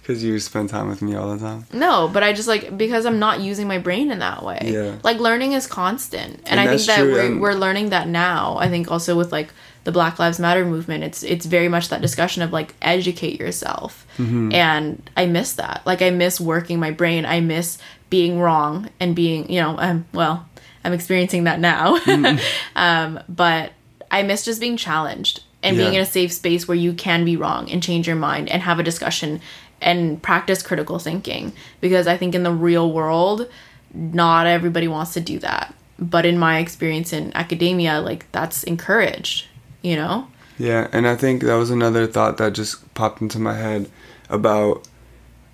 because you spend time with me all the time. No, but I just like because I'm not using my brain in that way. Yeah. Like learning is constant, and, And I think that true, we're and- we're learning that now. I think also with like the Black Lives Matter movement, it's it's very much that discussion of like educate yourself, Mm-hmm. and I miss that. Like I miss working my brain. I miss being wrong and being you know um well I'm experiencing that now, um but I miss just being challenged and being in a safe space where you can be wrong and change your mind and have a discussion and practice critical thinking. Because I think in the real world not everybody wants to do that. But in my experience in academia like that's encouraged you know? Yeah, and I think that was another thought that just popped into my head about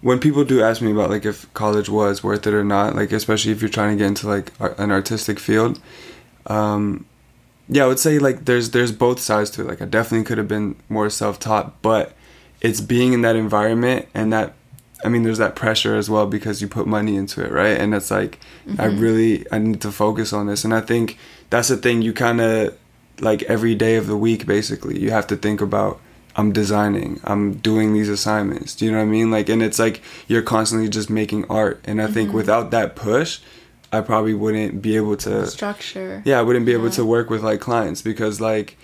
when people do ask me about like if college was worth it or not, like especially if you're trying to get into like an artistic field. Um, yeah, I would say like there's there's both sides to it. Like I definitely could have been more self-taught, but it's being in that environment and that I mean there's that pressure as well because you put money into it, right? And it's like I really I need to focus on this and I think that's the thing you kind of like every day of the week basically you have to think about I'm designing, I'm doing these assignments. Do you know what I mean? Like and it's like you're constantly just making art and I think mm-hmm. without that push I probably wouldn't be able to structure yeah, I wouldn't be able to work with like clients because like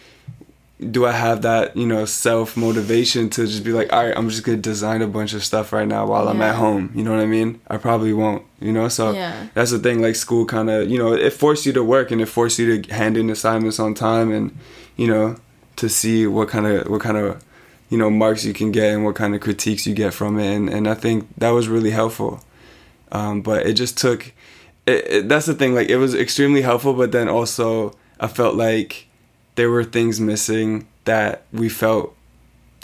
do I have that, you know, self motivation to just be like, all right, I'm just gonna design a bunch of stuff right now while I'm at home. You know what I mean? I probably won't. You know, so Yeah. that's the thing. Like school, kind of, you know, it forced you to work and it forced you to hand in assignments on time and, you know, to see what kind of what kind of, you know, marks you can get and what kind of critiques you get from it. And and I think that was really helpful. Um, but it just took. It, it, that's the thing. Like it was extremely helpful, but then also I felt like there were things missing that we felt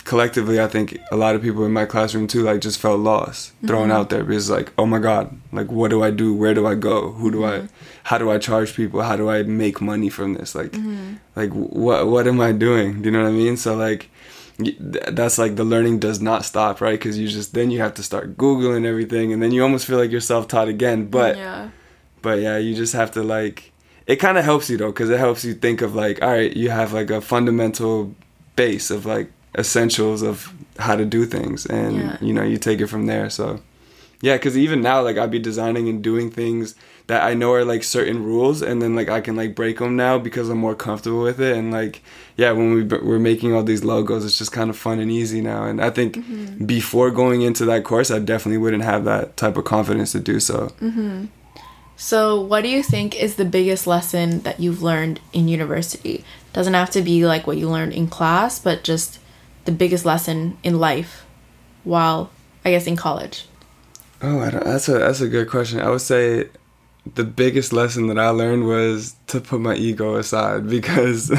collectively. I think a lot of people in my classroom too, like just felt lost, thrown out there because like, oh my god, like what do I do? Where do I go? Who do I? How do I charge people? How do I make money from this? Like, mm-hmm. like what what am I doing? Do you know what I mean? So like. That's like the learning does not stop, right? Because you just then you have to start googling everything, and then you almost feel like you're self-taught again. But yeah but yeah, you just have to like. It kind of helps you though, because it helps you think of like, all right, you have like a fundamental base of like essentials of how to do things, and Yeah. you know you take it from there. So yeah, because even now like I'd be designing and doing things that I know are like certain rules, and then like I can like break them now because I'm more comfortable with it, and like yeah, when we we're making all these logos, it's just kind of fun and easy now. And I think before going into that course, I definitely wouldn't have that type of confidence to do so. Mm-hmm. So, what do you think is the biggest lesson that you've learned in university? Doesn't have to be like what you learned in class, but just the biggest lesson in life while, I guess, in college. Oh, I don't, that's a that's a good question. I would say the biggest lesson that I learned was to put my ego aside because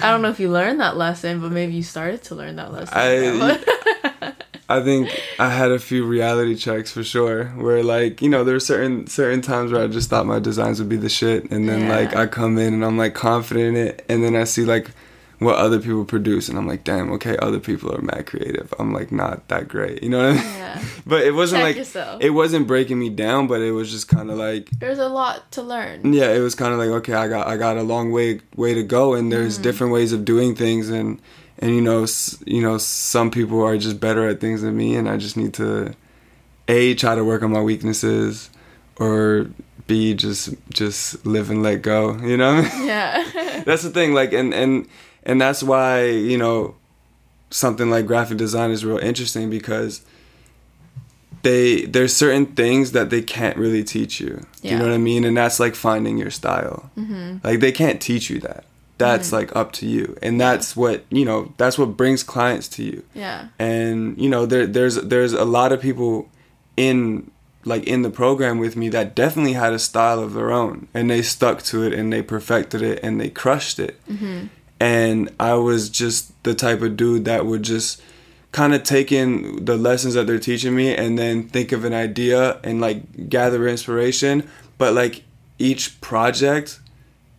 I don't know if you learned that lesson, but maybe you started to learn that lesson. I I think I had a few reality checks for sure where like, you know, there were certain certain times where I just thought my designs would be the shit and then like I come in and I'm like confident in it and then I see like what other people produce and I'm like, damn, okay, other people are mad creative. I'm like not that great. You know what I mean? yeah. But it wasn't Check like yourself. it wasn't breaking me down, but it was just kind of like There's a lot to learn. yeah it was kind of like okay i got i got a long way way to go and there's mm-hmm. different ways of doing things and and you know s- you know some people are just better at things than me and i just need to a try to work on my weaknesses or b just just live and let go you know Yeah. that's the thing like and and and that's why you know something like graphic design is real interesting because they there's certain things that they can't really teach you. Do you know what i mean? And that's like finding your style. Mm-hmm. like they can't teach you that. That's like up to you. And that's what you know that's what brings clients to you. Yeah. and you know there there's there's a lot of people in like in the program with me that definitely had a style of their own. And they stuck to it and they perfected it and they crushed it and i was just the type of dude that would just kind of take in the lessons that they're teaching me and then think of an idea and like gather inspiration. But like each project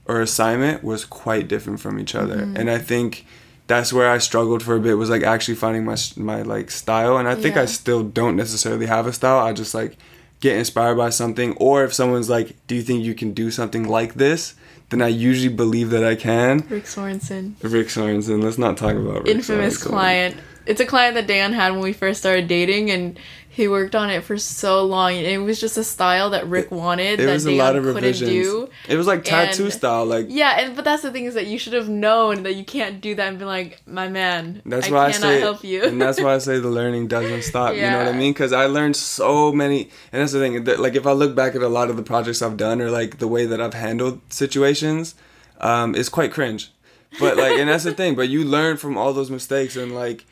or assignment was quite different from each other. Mm-hmm. And i think that's where i struggled for a bit was like actually finding my my like style. And i think i still don't necessarily have a style. I just like get inspired by something. Or if someone's like do you think you can do something like this than I usually believe that I can. Rick Sorensen. Rick Sorensen. Let's not talk about Rick Infamous Sorensen. client. It's a client that Dan had when we first started dating, and he worked on it for so long. And it was just a style that Rick wanted It that was a lot of revisions. do. It was like tattoo And- style. Like Yeah, and but that's the thing is that you should have known that you can't do that and be like, my man, That's I why I say, help you. and that's why I say the learning doesn't stop. You know what I mean? Because I learned so many, and that's the thing. that, Like if I look back at a lot of the projects I've done, or like the way that I've handled situations, um, it's quite cringe. But like, and that's the thing. But you learn from all those mistakes, and like,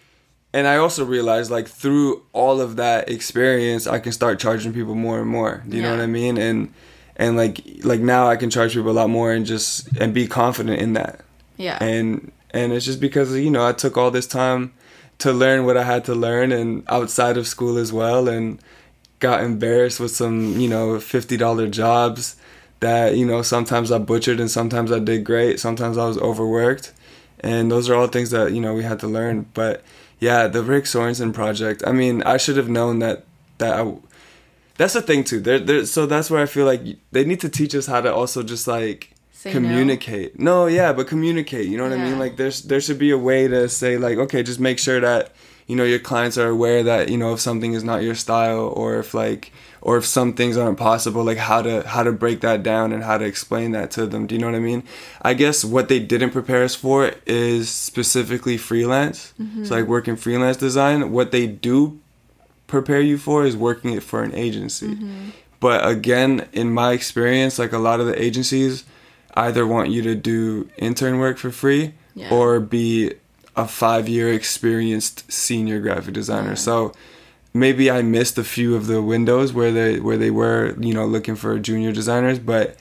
and I also realized like through all of that experience, I can start charging people more and more. Do you know what I mean? And and like like now I can charge people a lot more and just and be confident in that yeah. and and it's just because you know I took all this time to learn what I had to learn and outside of school as well and got embarrassed with some you know fifty dollar jobs that you know sometimes I butchered and sometimes I did great sometimes I was overworked and those are all things that you know we had to learn but yeah the Rick Sorensen project I mean I should have known that that I, that's the thing too there there so that's where I feel like they need to teach us how to also just like Say communicate. No. yeah, but communicate. You know what I mean? Like there's there should be a way to say like, okay, just make sure that you know your clients are aware that you know if something is not your style or if like or if some things aren't possible, like how to how to break that down and how to explain that to them. Do you know what I mean? I guess what they didn't prepare us for is specifically freelance. Mm-hmm. So like working freelance design. What they do prepare you for is working it for an agency. Mm-hmm. But again, in my experience, like a lot of the agencies either want you to do intern work for free Yeah. or be a five year experienced senior graphic designer. Yeah. So maybe I missed a few of the windows where they where they were, you know, looking for junior designers, but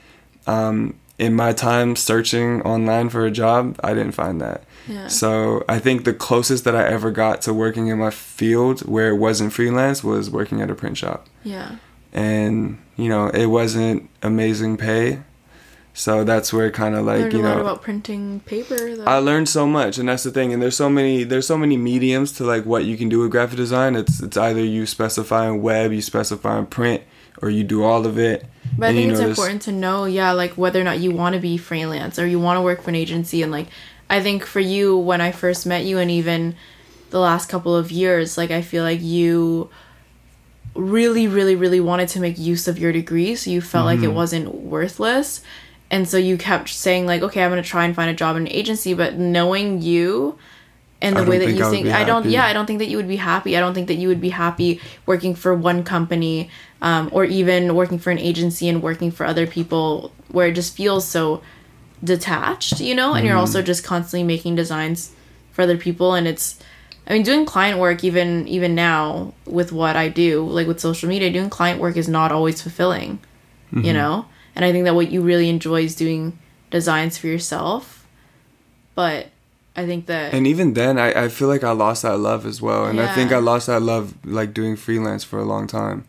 um, in my time searching online for a job, I didn't find that. Yeah. So I think the closest that I ever got to working in my field where it wasn't freelance was working at a print shop. yeah. And, you know, it wasn't amazing pay. So that's where kind of like, Learned you know, about printing paper. Though. I learned so much, and that's the thing. And there's so many there's so many mediums to like what you can do with graphic design. It's it's either you specify in web, you specify in print, or you do all of it. But I think it's important to know, yeah, like whether or not you want to be freelance or you want to work for an agency. And like, I think for you, when I first met you, and even the last couple of years, like, I feel like you really, really, really wanted to make use of your degree. So you felt like Mm-hmm. it wasn't worthless. And so you kept saying, like, okay, I'm going to try and find a job in an agency. But knowing you, and the way that you think i don't happy. yeah i don't think that you would be happy i don't think that you would be happy working for one company um, or even working for an agency and working for other people where it just feels so detached you know and you're also Mm-hmm. just constantly making designs for other people and it's i mean doing client work even even now with what i do like with social media doing client work is not always fulfilling Mm-hmm. you know and i think that what you really enjoy is doing designs for yourself but i think that And even then, I, I feel like I lost that love as well. And I think I lost that love like doing freelance for a long time.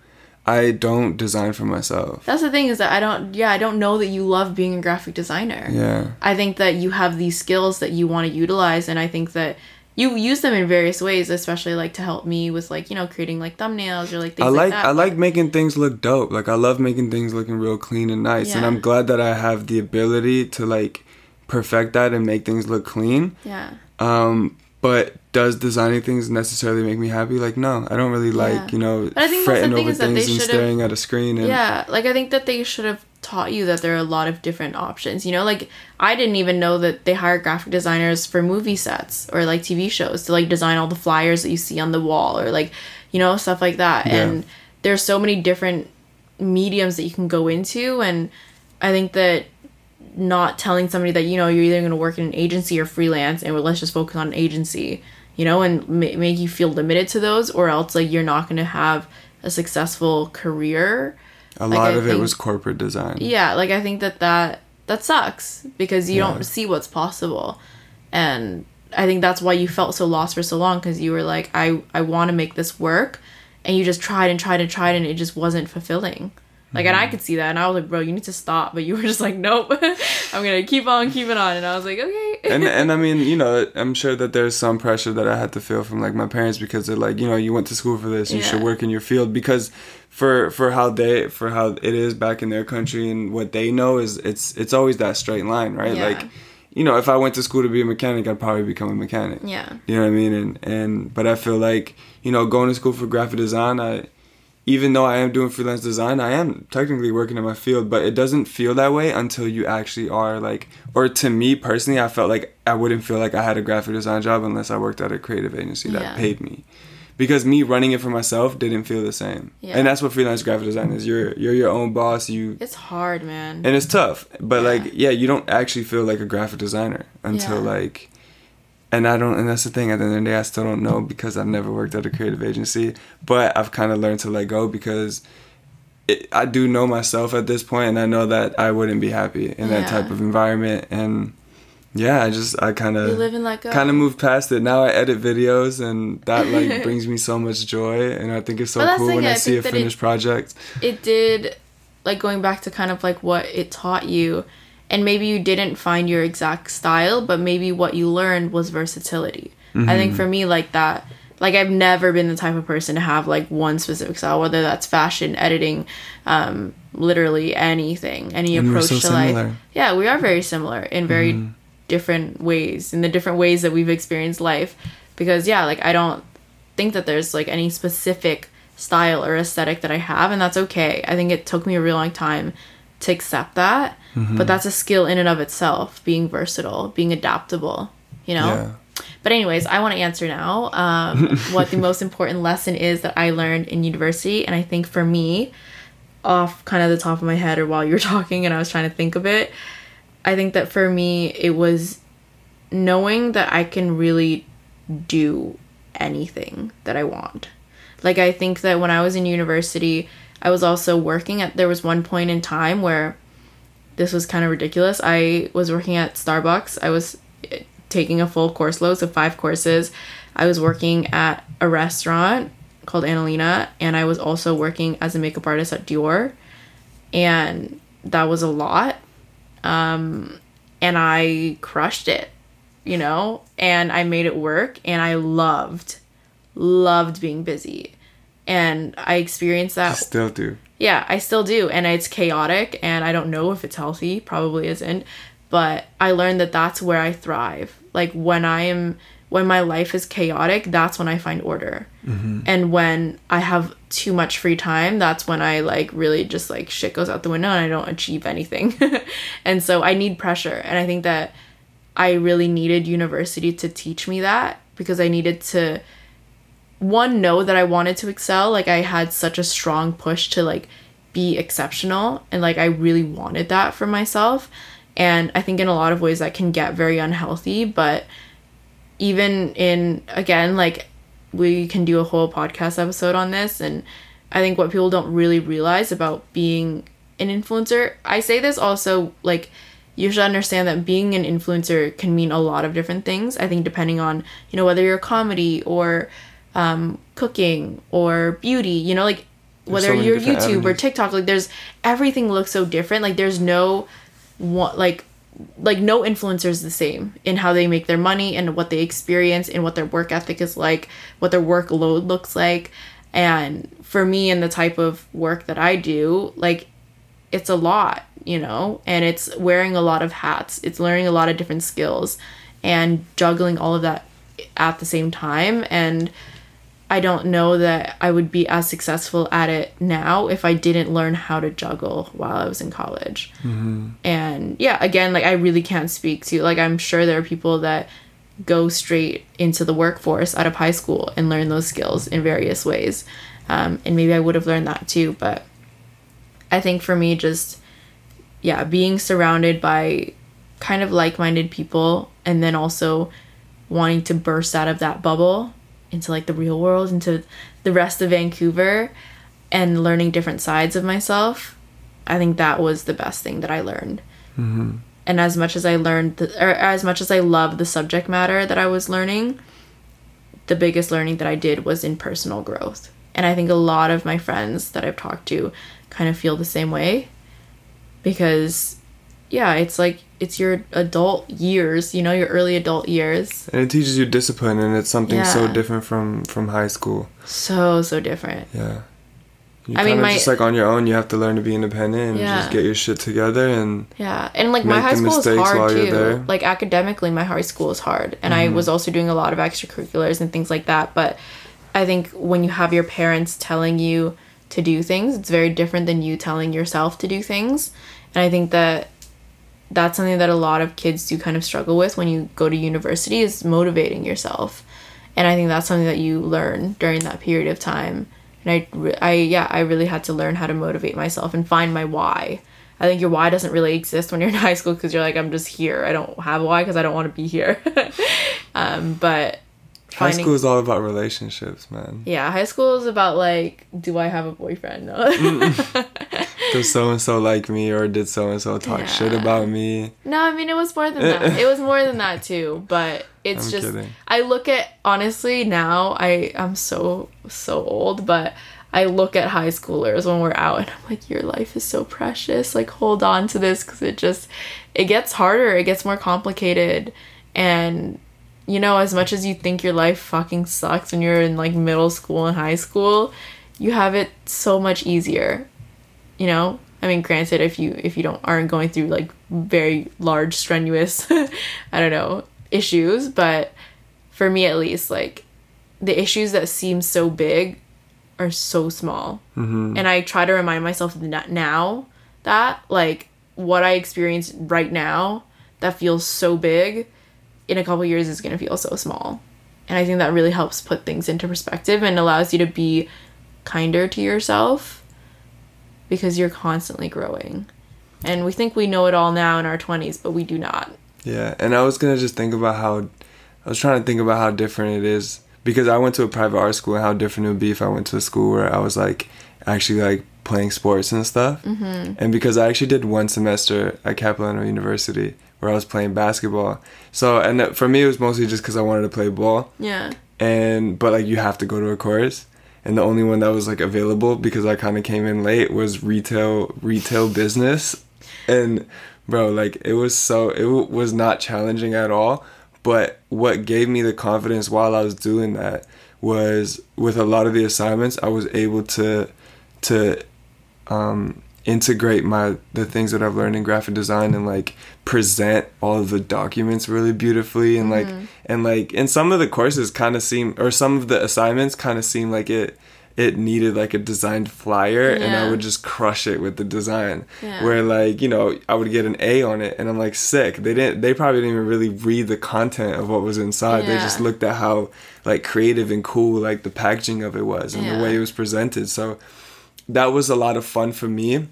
I don't design for myself. That's the thing is that I don't yeah, I don't know that you love being a graphic designer. Yeah. I think that you have these skills that you want to utilize and I think that you use them in various ways, especially like to help me with like, you know, creating like thumbnails or like things I like, like that. I like making things look dope. Like I love making things looking real clean and nice. And I'm glad that I have the ability to like perfect that and make things look clean. Yeah. Um, but does designing things necessarily make me happy? Like no, I don't really Yeah. like you know fretting thing over is that they things and staring at a screen. And Yeah, like I think that they should have taught you that there are a lot of different options. You know, like I didn't even know that they hire graphic designers for movie sets or like TV shows to like design all the flyers that you see on the wall or like, you know, stuff like that. Yeah. And there's so many different mediums that you can go into and I think that not telling somebody that you know you're either going to work in an agency or freelance and well, let's just focus on an agency you know and ma- make you feel limited to those or else like you're not going to have a successful career a Like, lot I of it was corporate design. yeah like i think that that that sucks because you Yeah. don't see what's possible and i think that's why you felt so lost for so long because you were like i i want to make this work and you just tried and tried and tried and it just wasn't fulfilling like and i mm-hmm. could see that and i was like bro you need to stop but you were just like nope i'm gonna keep on keeping on and i was like okay and and I mean, you know, I'm sure that there's some pressure that I had to feel from like my parents because they're like, you know, you went to school for this, you should work in your field because for for how they for how it is back in their country and what they know is it's it's always that straight line, right? Yeah. Like, you know, if I went to school to be a mechanic, I'd probably become a mechanic. Yeah. You know what I mean? And and but I feel like you know going to school for graphic design, I even though I am doing freelance design, I am technically working in my field, but it doesn't feel that way until you actually are like, or to me personally, I felt like I wouldn't feel like I had a graphic design job unless I worked at a creative agency that Yeah. paid me. Because me running it for myself didn't feel the same, Yeah. and that's what freelance graphic design is. You're you're your own boss. You It's hard, man. and it's tough but Yeah. like yeah you don't actually feel like a graphic designer until like and i don't and that's the thing at the end of the day i still don't know because i've never worked at a creative agency but i've kind of learned to let go because it, i do know myself at this point and i know that i wouldn't be happy in that type of environment. And yeah i just i kind of kind of moved past it. Now i edit videos and that like brings me so much joy and i think it's so cool when i I see a that it- finished project. It did like going back to kind of like what it taught you and maybe you didn't find your exact style but maybe what you learned was versatility i Mm-hmm. think for me like that like i've never been the type of person to have like one specific style whether that's fashion editing um literally anything any And approach so to life yeah we are very similar in very Mm-hmm. different ways in the different ways that we've experienced life because yeah like i don't think that there's like any specific style or aesthetic that I have, and that's okay. I think it took me a real long time to accept that, Mm-hmm. but that's a skill in and of itself being versatile, being adaptable, you know? yeah But, anyways, I want to answer now um, what the most important lesson is that I learned in university, and I think for me, off kind of the top of my head or while you were talking and I was trying to think of it, I think that for me, it was knowing that I can really do anything that I want. Like I think that when I was in university, I was also working at there was one point in time where this was kind of ridiculous. I was working at Starbucks. I was eh, taking a full course load, so five courses. I was working at a restaurant called Annalena, and I was also working as a makeup artist at Dior. And that was a lot. Um, and I crushed it, you know, and I made it work, and I loved, loved being busy. And I experienced that I still do yeah, I still do. And it's chaotic and I don't know if it's healthy, probably isn't. But I learned that that's where I thrive. Like when I am when my life is chaotic, that's when I find order. Mm-hmm. And when I have too much free time, that's when I like really just like shit goes out the window and I don't achieve anything. and so I need pressure. And I think that I really needed university to teach me that because I needed to one know that I wanted to excel. Like I had such a strong push to like be exceptional and like I really wanted that for myself. And I think in a lot of ways that can get very unhealthy, but even in again like we can do a whole podcast episode on this and I think what people don't really realize about being an influencer, I say this also like you should understand that being an influencer can mean a lot of different things. I think depending on, you know, whether you're a comedy or um, cooking or beauty, you know, like whether so you're YouTube or. TikTok, like there's everything looks so different. Like there's no one like like no influencer is the same in how they make their money and what they experience and what their work ethic is like, what their workload looks like. And for me and the type of work that I do, like it's a lot, you know, and it's wearing a lot of hats. It's learning a lot of different skills and juggling all of that at the same time. And I don't know that I would be as successful at it now if I didn't learn how to juggle while I was in college. And yeah, again, like I really can't speak to, like, I'm sure there are people that go straight into the workforce out of high school and learn those skills in various ways. Um, and maybe I would have learned that too, but I think for me, just yeah, being surrounded by kind of like minded people and then also wanting to burst out of that bubble into like the real world, into the rest of Vancouver and learning different sides of myself. I think that was the best thing that I learned. Mm-hmm. And as much as I learned, the, or as much as I loved the subject matter that I was learning, the biggest learning that I did was in personal growth. And I think a lot of my friends that I've talked to kind of feel the same way because yeah, it's like it's your adult years, you know, your early adult years. And it teaches you discipline, and it's something so different from from high school. So so different. Yeah. You I mean, my- just like on your own. You have to learn to be independent and Yeah. just get your shit together. And Yeah, and like my high school is hard while you're too. there. Mm-hmm. Like academically, my high school is hard, and I was also doing a lot of extracurriculars and things like that. But I think when you have your parents telling you to do things, it's very different than you telling yourself to do things. And I think that that's something that a lot of kids do kind of struggle with when you go to university is motivating yourself. And I think that's something that you learn during that period of time. And I, I yeah, I really had to learn how to motivate myself and find my why. I think your why doesn't really exist when you're in high school because you're like, I'm just here. I don't have a why because I don't want to be here. um, but high school is all about relationships, man. yeah, high school is about like, do I have a boyfriend? No. Does so and so like me, or did so and so talk shit about me? No, I mean it was more than that. It was more than that too. But it's I'm just kidding. I look at honestly now I I'm so so old, but I look at high schoolers when we're out and I'm like, your life is so precious. Like hold on to this because it just it gets harder. It gets more complicated, and you know as much as you think your life fucking sucks when you're in like middle school and high school, you have it so much easier you know i mean granted if you if you don't aren't going through like very large strenuous i don't know issues but for me at least like the issues that seem so big are so small Mm-hmm. and i try to remind myself that now that like what i experience right now that feels so big in a couple years is going to feel so small and i think that really helps put things into perspective and allows you to be kinder to yourself because you're constantly growing. And we think we know it all now in our 20s, but we do not. Yeah, and I was gonna just think about how I was trying to think about how different it is because I went to a private art school and how different it would be if I went to a school where I was like actually like playing sports and stuff. Mm-hmm. And because I actually did one semester at Capilano University where I was playing basketball, so and for me it was mostly just because I wanted to play ball. Yeah. and but like you have to go to a course. And the only one that was like available because I kind of came in late was retail retail business. And bro like it was so it w- was not challenging at all. But what gave me the confidence while I was doing that was with a lot of the assignments I was able to to um integrate my the things that I've learned in graphic design and like present all of the documents really beautifully and like mm-hmm. and like and some of the courses kind of seem or some of the assignments kind of seem like it it needed like a designed flyer and I would just crush it with the design. Yeah. where like you know I would get an A on it and I'm like sick. They didn't they probably didn't even really read the content of what was inside. They just looked at how like creative and cool like the packaging of it was and Yeah. the way it was presented. So that was a lot of fun for me.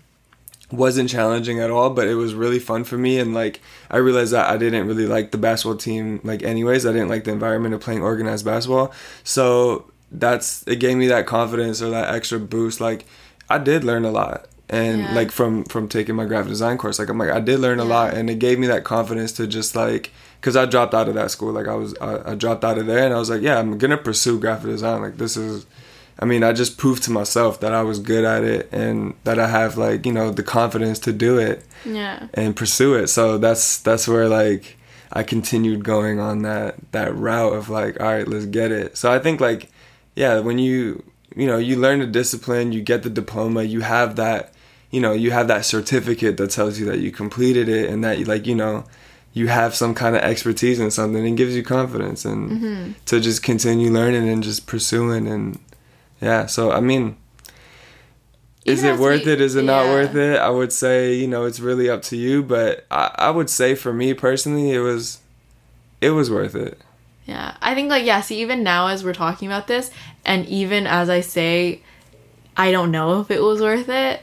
Wasn't challenging at all but it was really fun for me and like i realized that i didn't really like the basketball team like anyways. I didn't like the environment of playing organized basketball. So that's it gave me that confidence or that extra boost. Like i did learn a lot and Yeah. like from from taking my graphic design course like i'm like i did learn a lot and it gave me that confidence to just like because i dropped out of that school. Like i was I, I dropped out of there and i was like yeah i'm gonna pursue graphic design. Like this is I mean, I just proved to myself that I was good at it and that I have like, you know, the confidence to do it Yeah. and pursue it. So that's that's where like I continued going on that that route of like, all right, let's get it. So I think like yeah, when you you know, you learn the discipline, you get the diploma, you have that, you know, you have that certificate that tells you that you completed it and that you like, you know, you have some kind of expertise in something and gives you confidence and mm-hmm. to just continue learning and just pursuing and yeah, so I mean, is it worth we- it? Is it not worth it? I would say, you know, it's really up to you, but I, I would say for me personally, it was, it was worth it. Yeah. I think like yeah, see even now as we're talking about this and even as I say I don't know if it was worth it,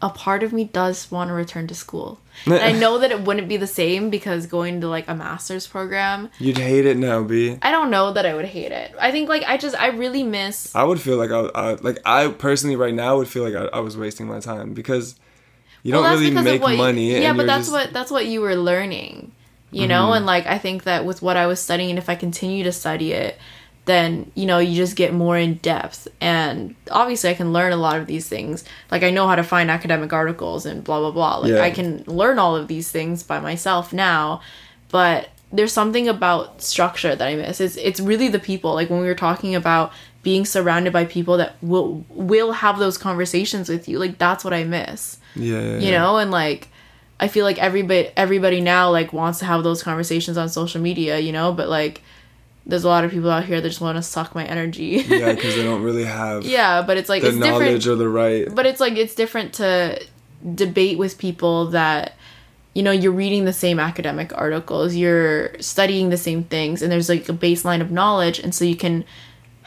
a part of me does want to return to school. And I know that it wouldn't be the same because going to like a master's program, You'd hate it now, B. I don't know that I would hate it. I think like I just I really miss I would feel like I, I like I personally right now would feel like I, I was wasting my time because you Well, don't really make you- money. yeah, but that's just- what that's what you were learning, you know. Mm-hmm. And like I think that with what I was studying, if I continue to study it, then you know you just get more in depth. And obviously i can learn a lot of these things. Like i know how to find academic articles and blah blah blah. Like Yeah. i can learn all of these things by myself now. But there's something about structure that i miss. It's it's really the people. Like when we were talking about being surrounded by people that will will have those conversations with you like that's what i miss. Yeah. yeah, you know? And like i feel like everybody everybody now like wants to have those conversations on social media you know? But like there's a lot of people out here that just want to suck my energy. Yeah, because they don't really have yeah but it's like the it's different knowledge or the right. but it's like it's different to debate with people that you know you're reading the same academic articles you're studying the same things and there's like a baseline of knowledge and so you can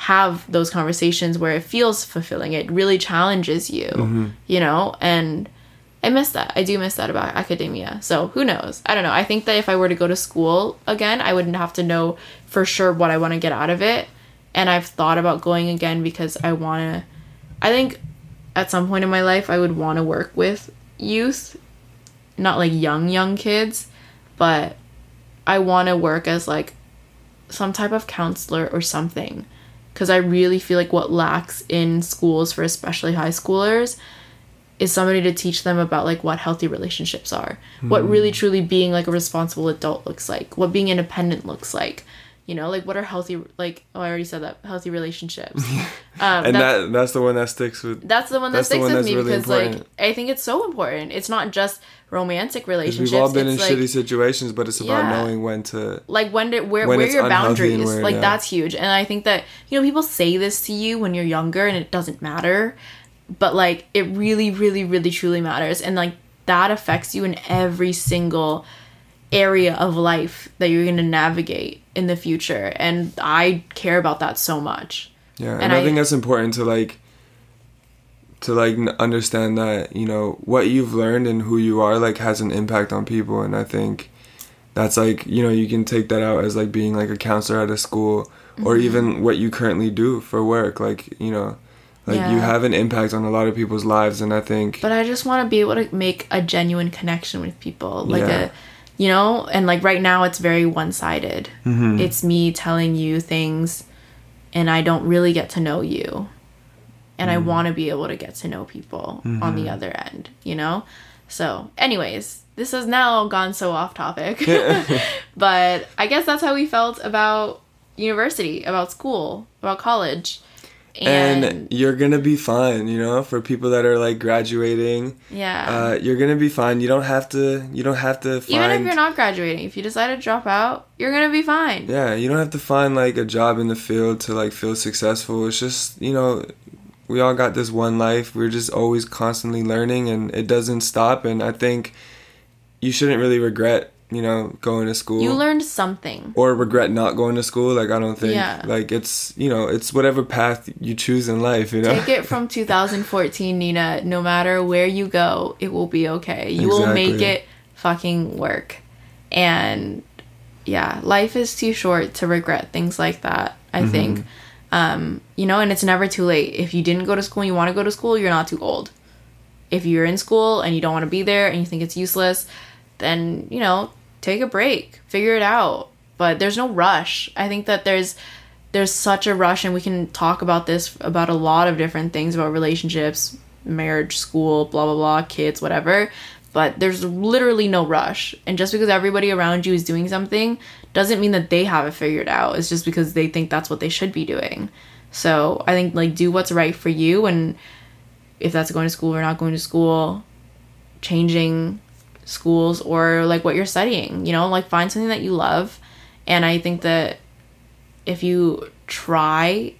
have those conversations where it feels fulfilling. It really challenges you mm-hmm. you know? And i miss that. I do miss that about academia. So who knows? I don't know. I think that if i were to go to school again i wouldn't have to know for sure what i want to get out of it. And i've thought about going again because i want to i think at some point in my life I would want to work with youth, not like young young kids, but I want to work as like some type of counselor or something. Cuz I really feel like what lacks in schools for especially high schoolers is somebody to teach them about like what healthy relationships are. What really truly being like a responsible adult looks like. What being independent looks like. You know, like what are healthy like oh I already said that healthy relationships. Um, and that's- that that's the one that sticks with. that's the one that sticks one with me really because like. I think it's so important. It's not just romantic relationships. we've all been in like, shitty situations, but it's about Yeah. knowing when to. like when did where when where your boundaries where- like yeah. that's huge and i think that you know people say this to you when you're younger and it doesn't matter but like it really really really truly matters and like that affects you in every single area of life that you're going to navigate in the future and i care about that so much Yeah, and, And I, I- think that's important to like. To like understand that you know what you've learned and who you are like has an impact on people, and I think that's like you know you can take that out as like being like a counselor at a school or Mm-hmm. even what you currently do for work. Like you know, like you have an impact on a lot of people's lives, and I think but I just want to be able to make a genuine connection with people. Like Yeah. a you know, and like right now it's very one-sided. Mm-hmm. It's me telling you things and I don't really get to know you. And Mm-hmm. I want to be able to get to know people on the other end, you know? So, anyways, this has now gone so off topic. but I guess that's how we felt about university, about school, about college. And, you're gonna be fine. You know, for people that are like graduating, yeah. uh, you're gonna be fine. You don't have to. You don't have to find. Even if you're not graduating, if you decide to drop out, you're gonna be fine. Yeah, you don't have to find like a job in the field to like feel successful. It's just, you know, we all got this one life. We're just always constantly learning and it doesn't stop and I think you shouldn't really regret, you know, going to school. You learned something. or regret not going to school. Like I don't think Yeah. like it's, you know, it's whatever path you choose in life, you know. Take it from 2014, Nina. No matter where you go, it will be okay. You will make it fucking work. And yeah, life is too short to regret things like that, I Mm-hmm. think. Um, you know, and it's never too late. If you didn't go to school and you want to go to school, you're not too old. If you're in school and you don't want to be there and you think it's useless, then, you know, take a break, figure it out. But there's no rush. I think that there's there's such a rush and we can talk about this about a lot of different things about relationships, marriage, school, blah blah blah, kids, whatever. But there's literally no rush. And just because everybody around you is doing something doesn't mean that they have it figured out. It's just because they think that's what they should be doing. So I think like do what's right for you and if that's going to school or not going to school, changing schools or like what you're studying, you know, like find something that you love. And I think that if you try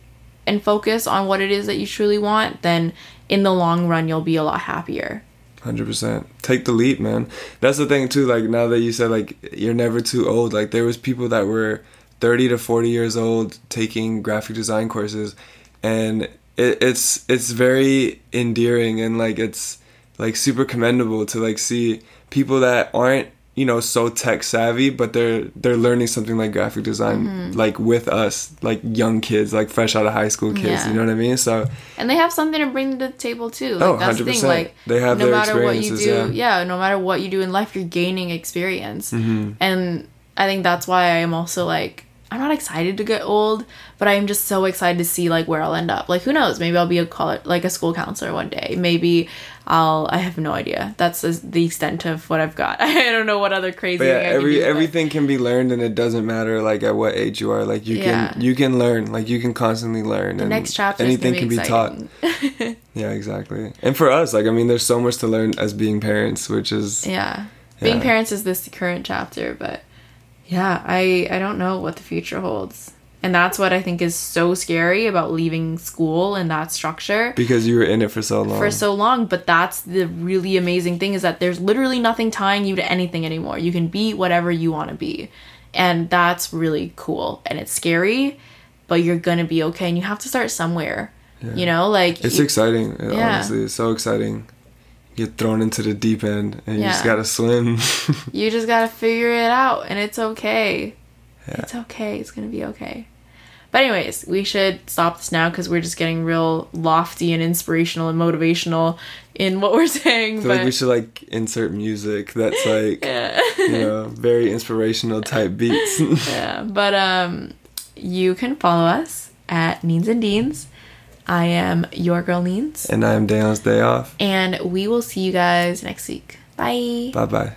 and focus on what it is that you truly want, then in the long run you'll be a lot happier. Hundred percent. Take the leap, man. That's the thing too. Like now that you said like you're never too old. Like there was people that were thirty to forty years old taking graphic design courses, and it, it's it's very endearing and like it's like super commendable to like see people that aren't you know so tech savvy but they're they're learning something like graphic design Mm-hmm. like with us like young kids like fresh out of high school kids Yeah. you know what i mean so And they have something to bring to the table too. Like Oh, that's the thing. 100%. Like They have no their matter what you do, experiences, yeah. no matter what you do in life, you're gaining experience. Mm-hmm. And I think that's why I'm also like I'm not excited to get old, but I'm just so excited to see like where I'll end up. Like who knows? Maybe I'll be a college like a school counselor one day. Maybe I'll I have no idea. That's the extent of what I've got. I don't know what other crazy But yeah, can every but- everything can be learned, and it doesn't matter like at what age you are. Like you Yeah. can you can learn. Like you can constantly learn. the and next chapter anything is can be be taught. Yeah, exactly. And for us, like I mean, there's so much to learn as being parents, which is Yeah. Being parents is this current chapter, but yeah, I I don't know what the future holds. And that's what I think is so scary about leaving school and that structure because you were in it for so long. for so long, but that's the really amazing thing is that there's literally nothing tying you to anything anymore. You can be whatever you want to be. And that's really cool. And it's scary, but you're going to be okay and you have to start somewhere. You know, like it's you- exciting. Yeah. Honestly, it's so exciting. Get thrown into the deep end, and you just gotta swim. You just gotta figure it out, and it's okay. Yeah. It's okay. It's gonna be okay. But anyways, we should stop this now because we're just getting real lofty and inspirational and motivational in what we're saying. Feel but like we should like insert music that's like yeah. you know very inspirational type beats. yeah. But um, you can follow us at Neens and Deans. I am your girl Neens, and I'm Dayon's day off. and we will see you guys next week. Bye. Bye bye.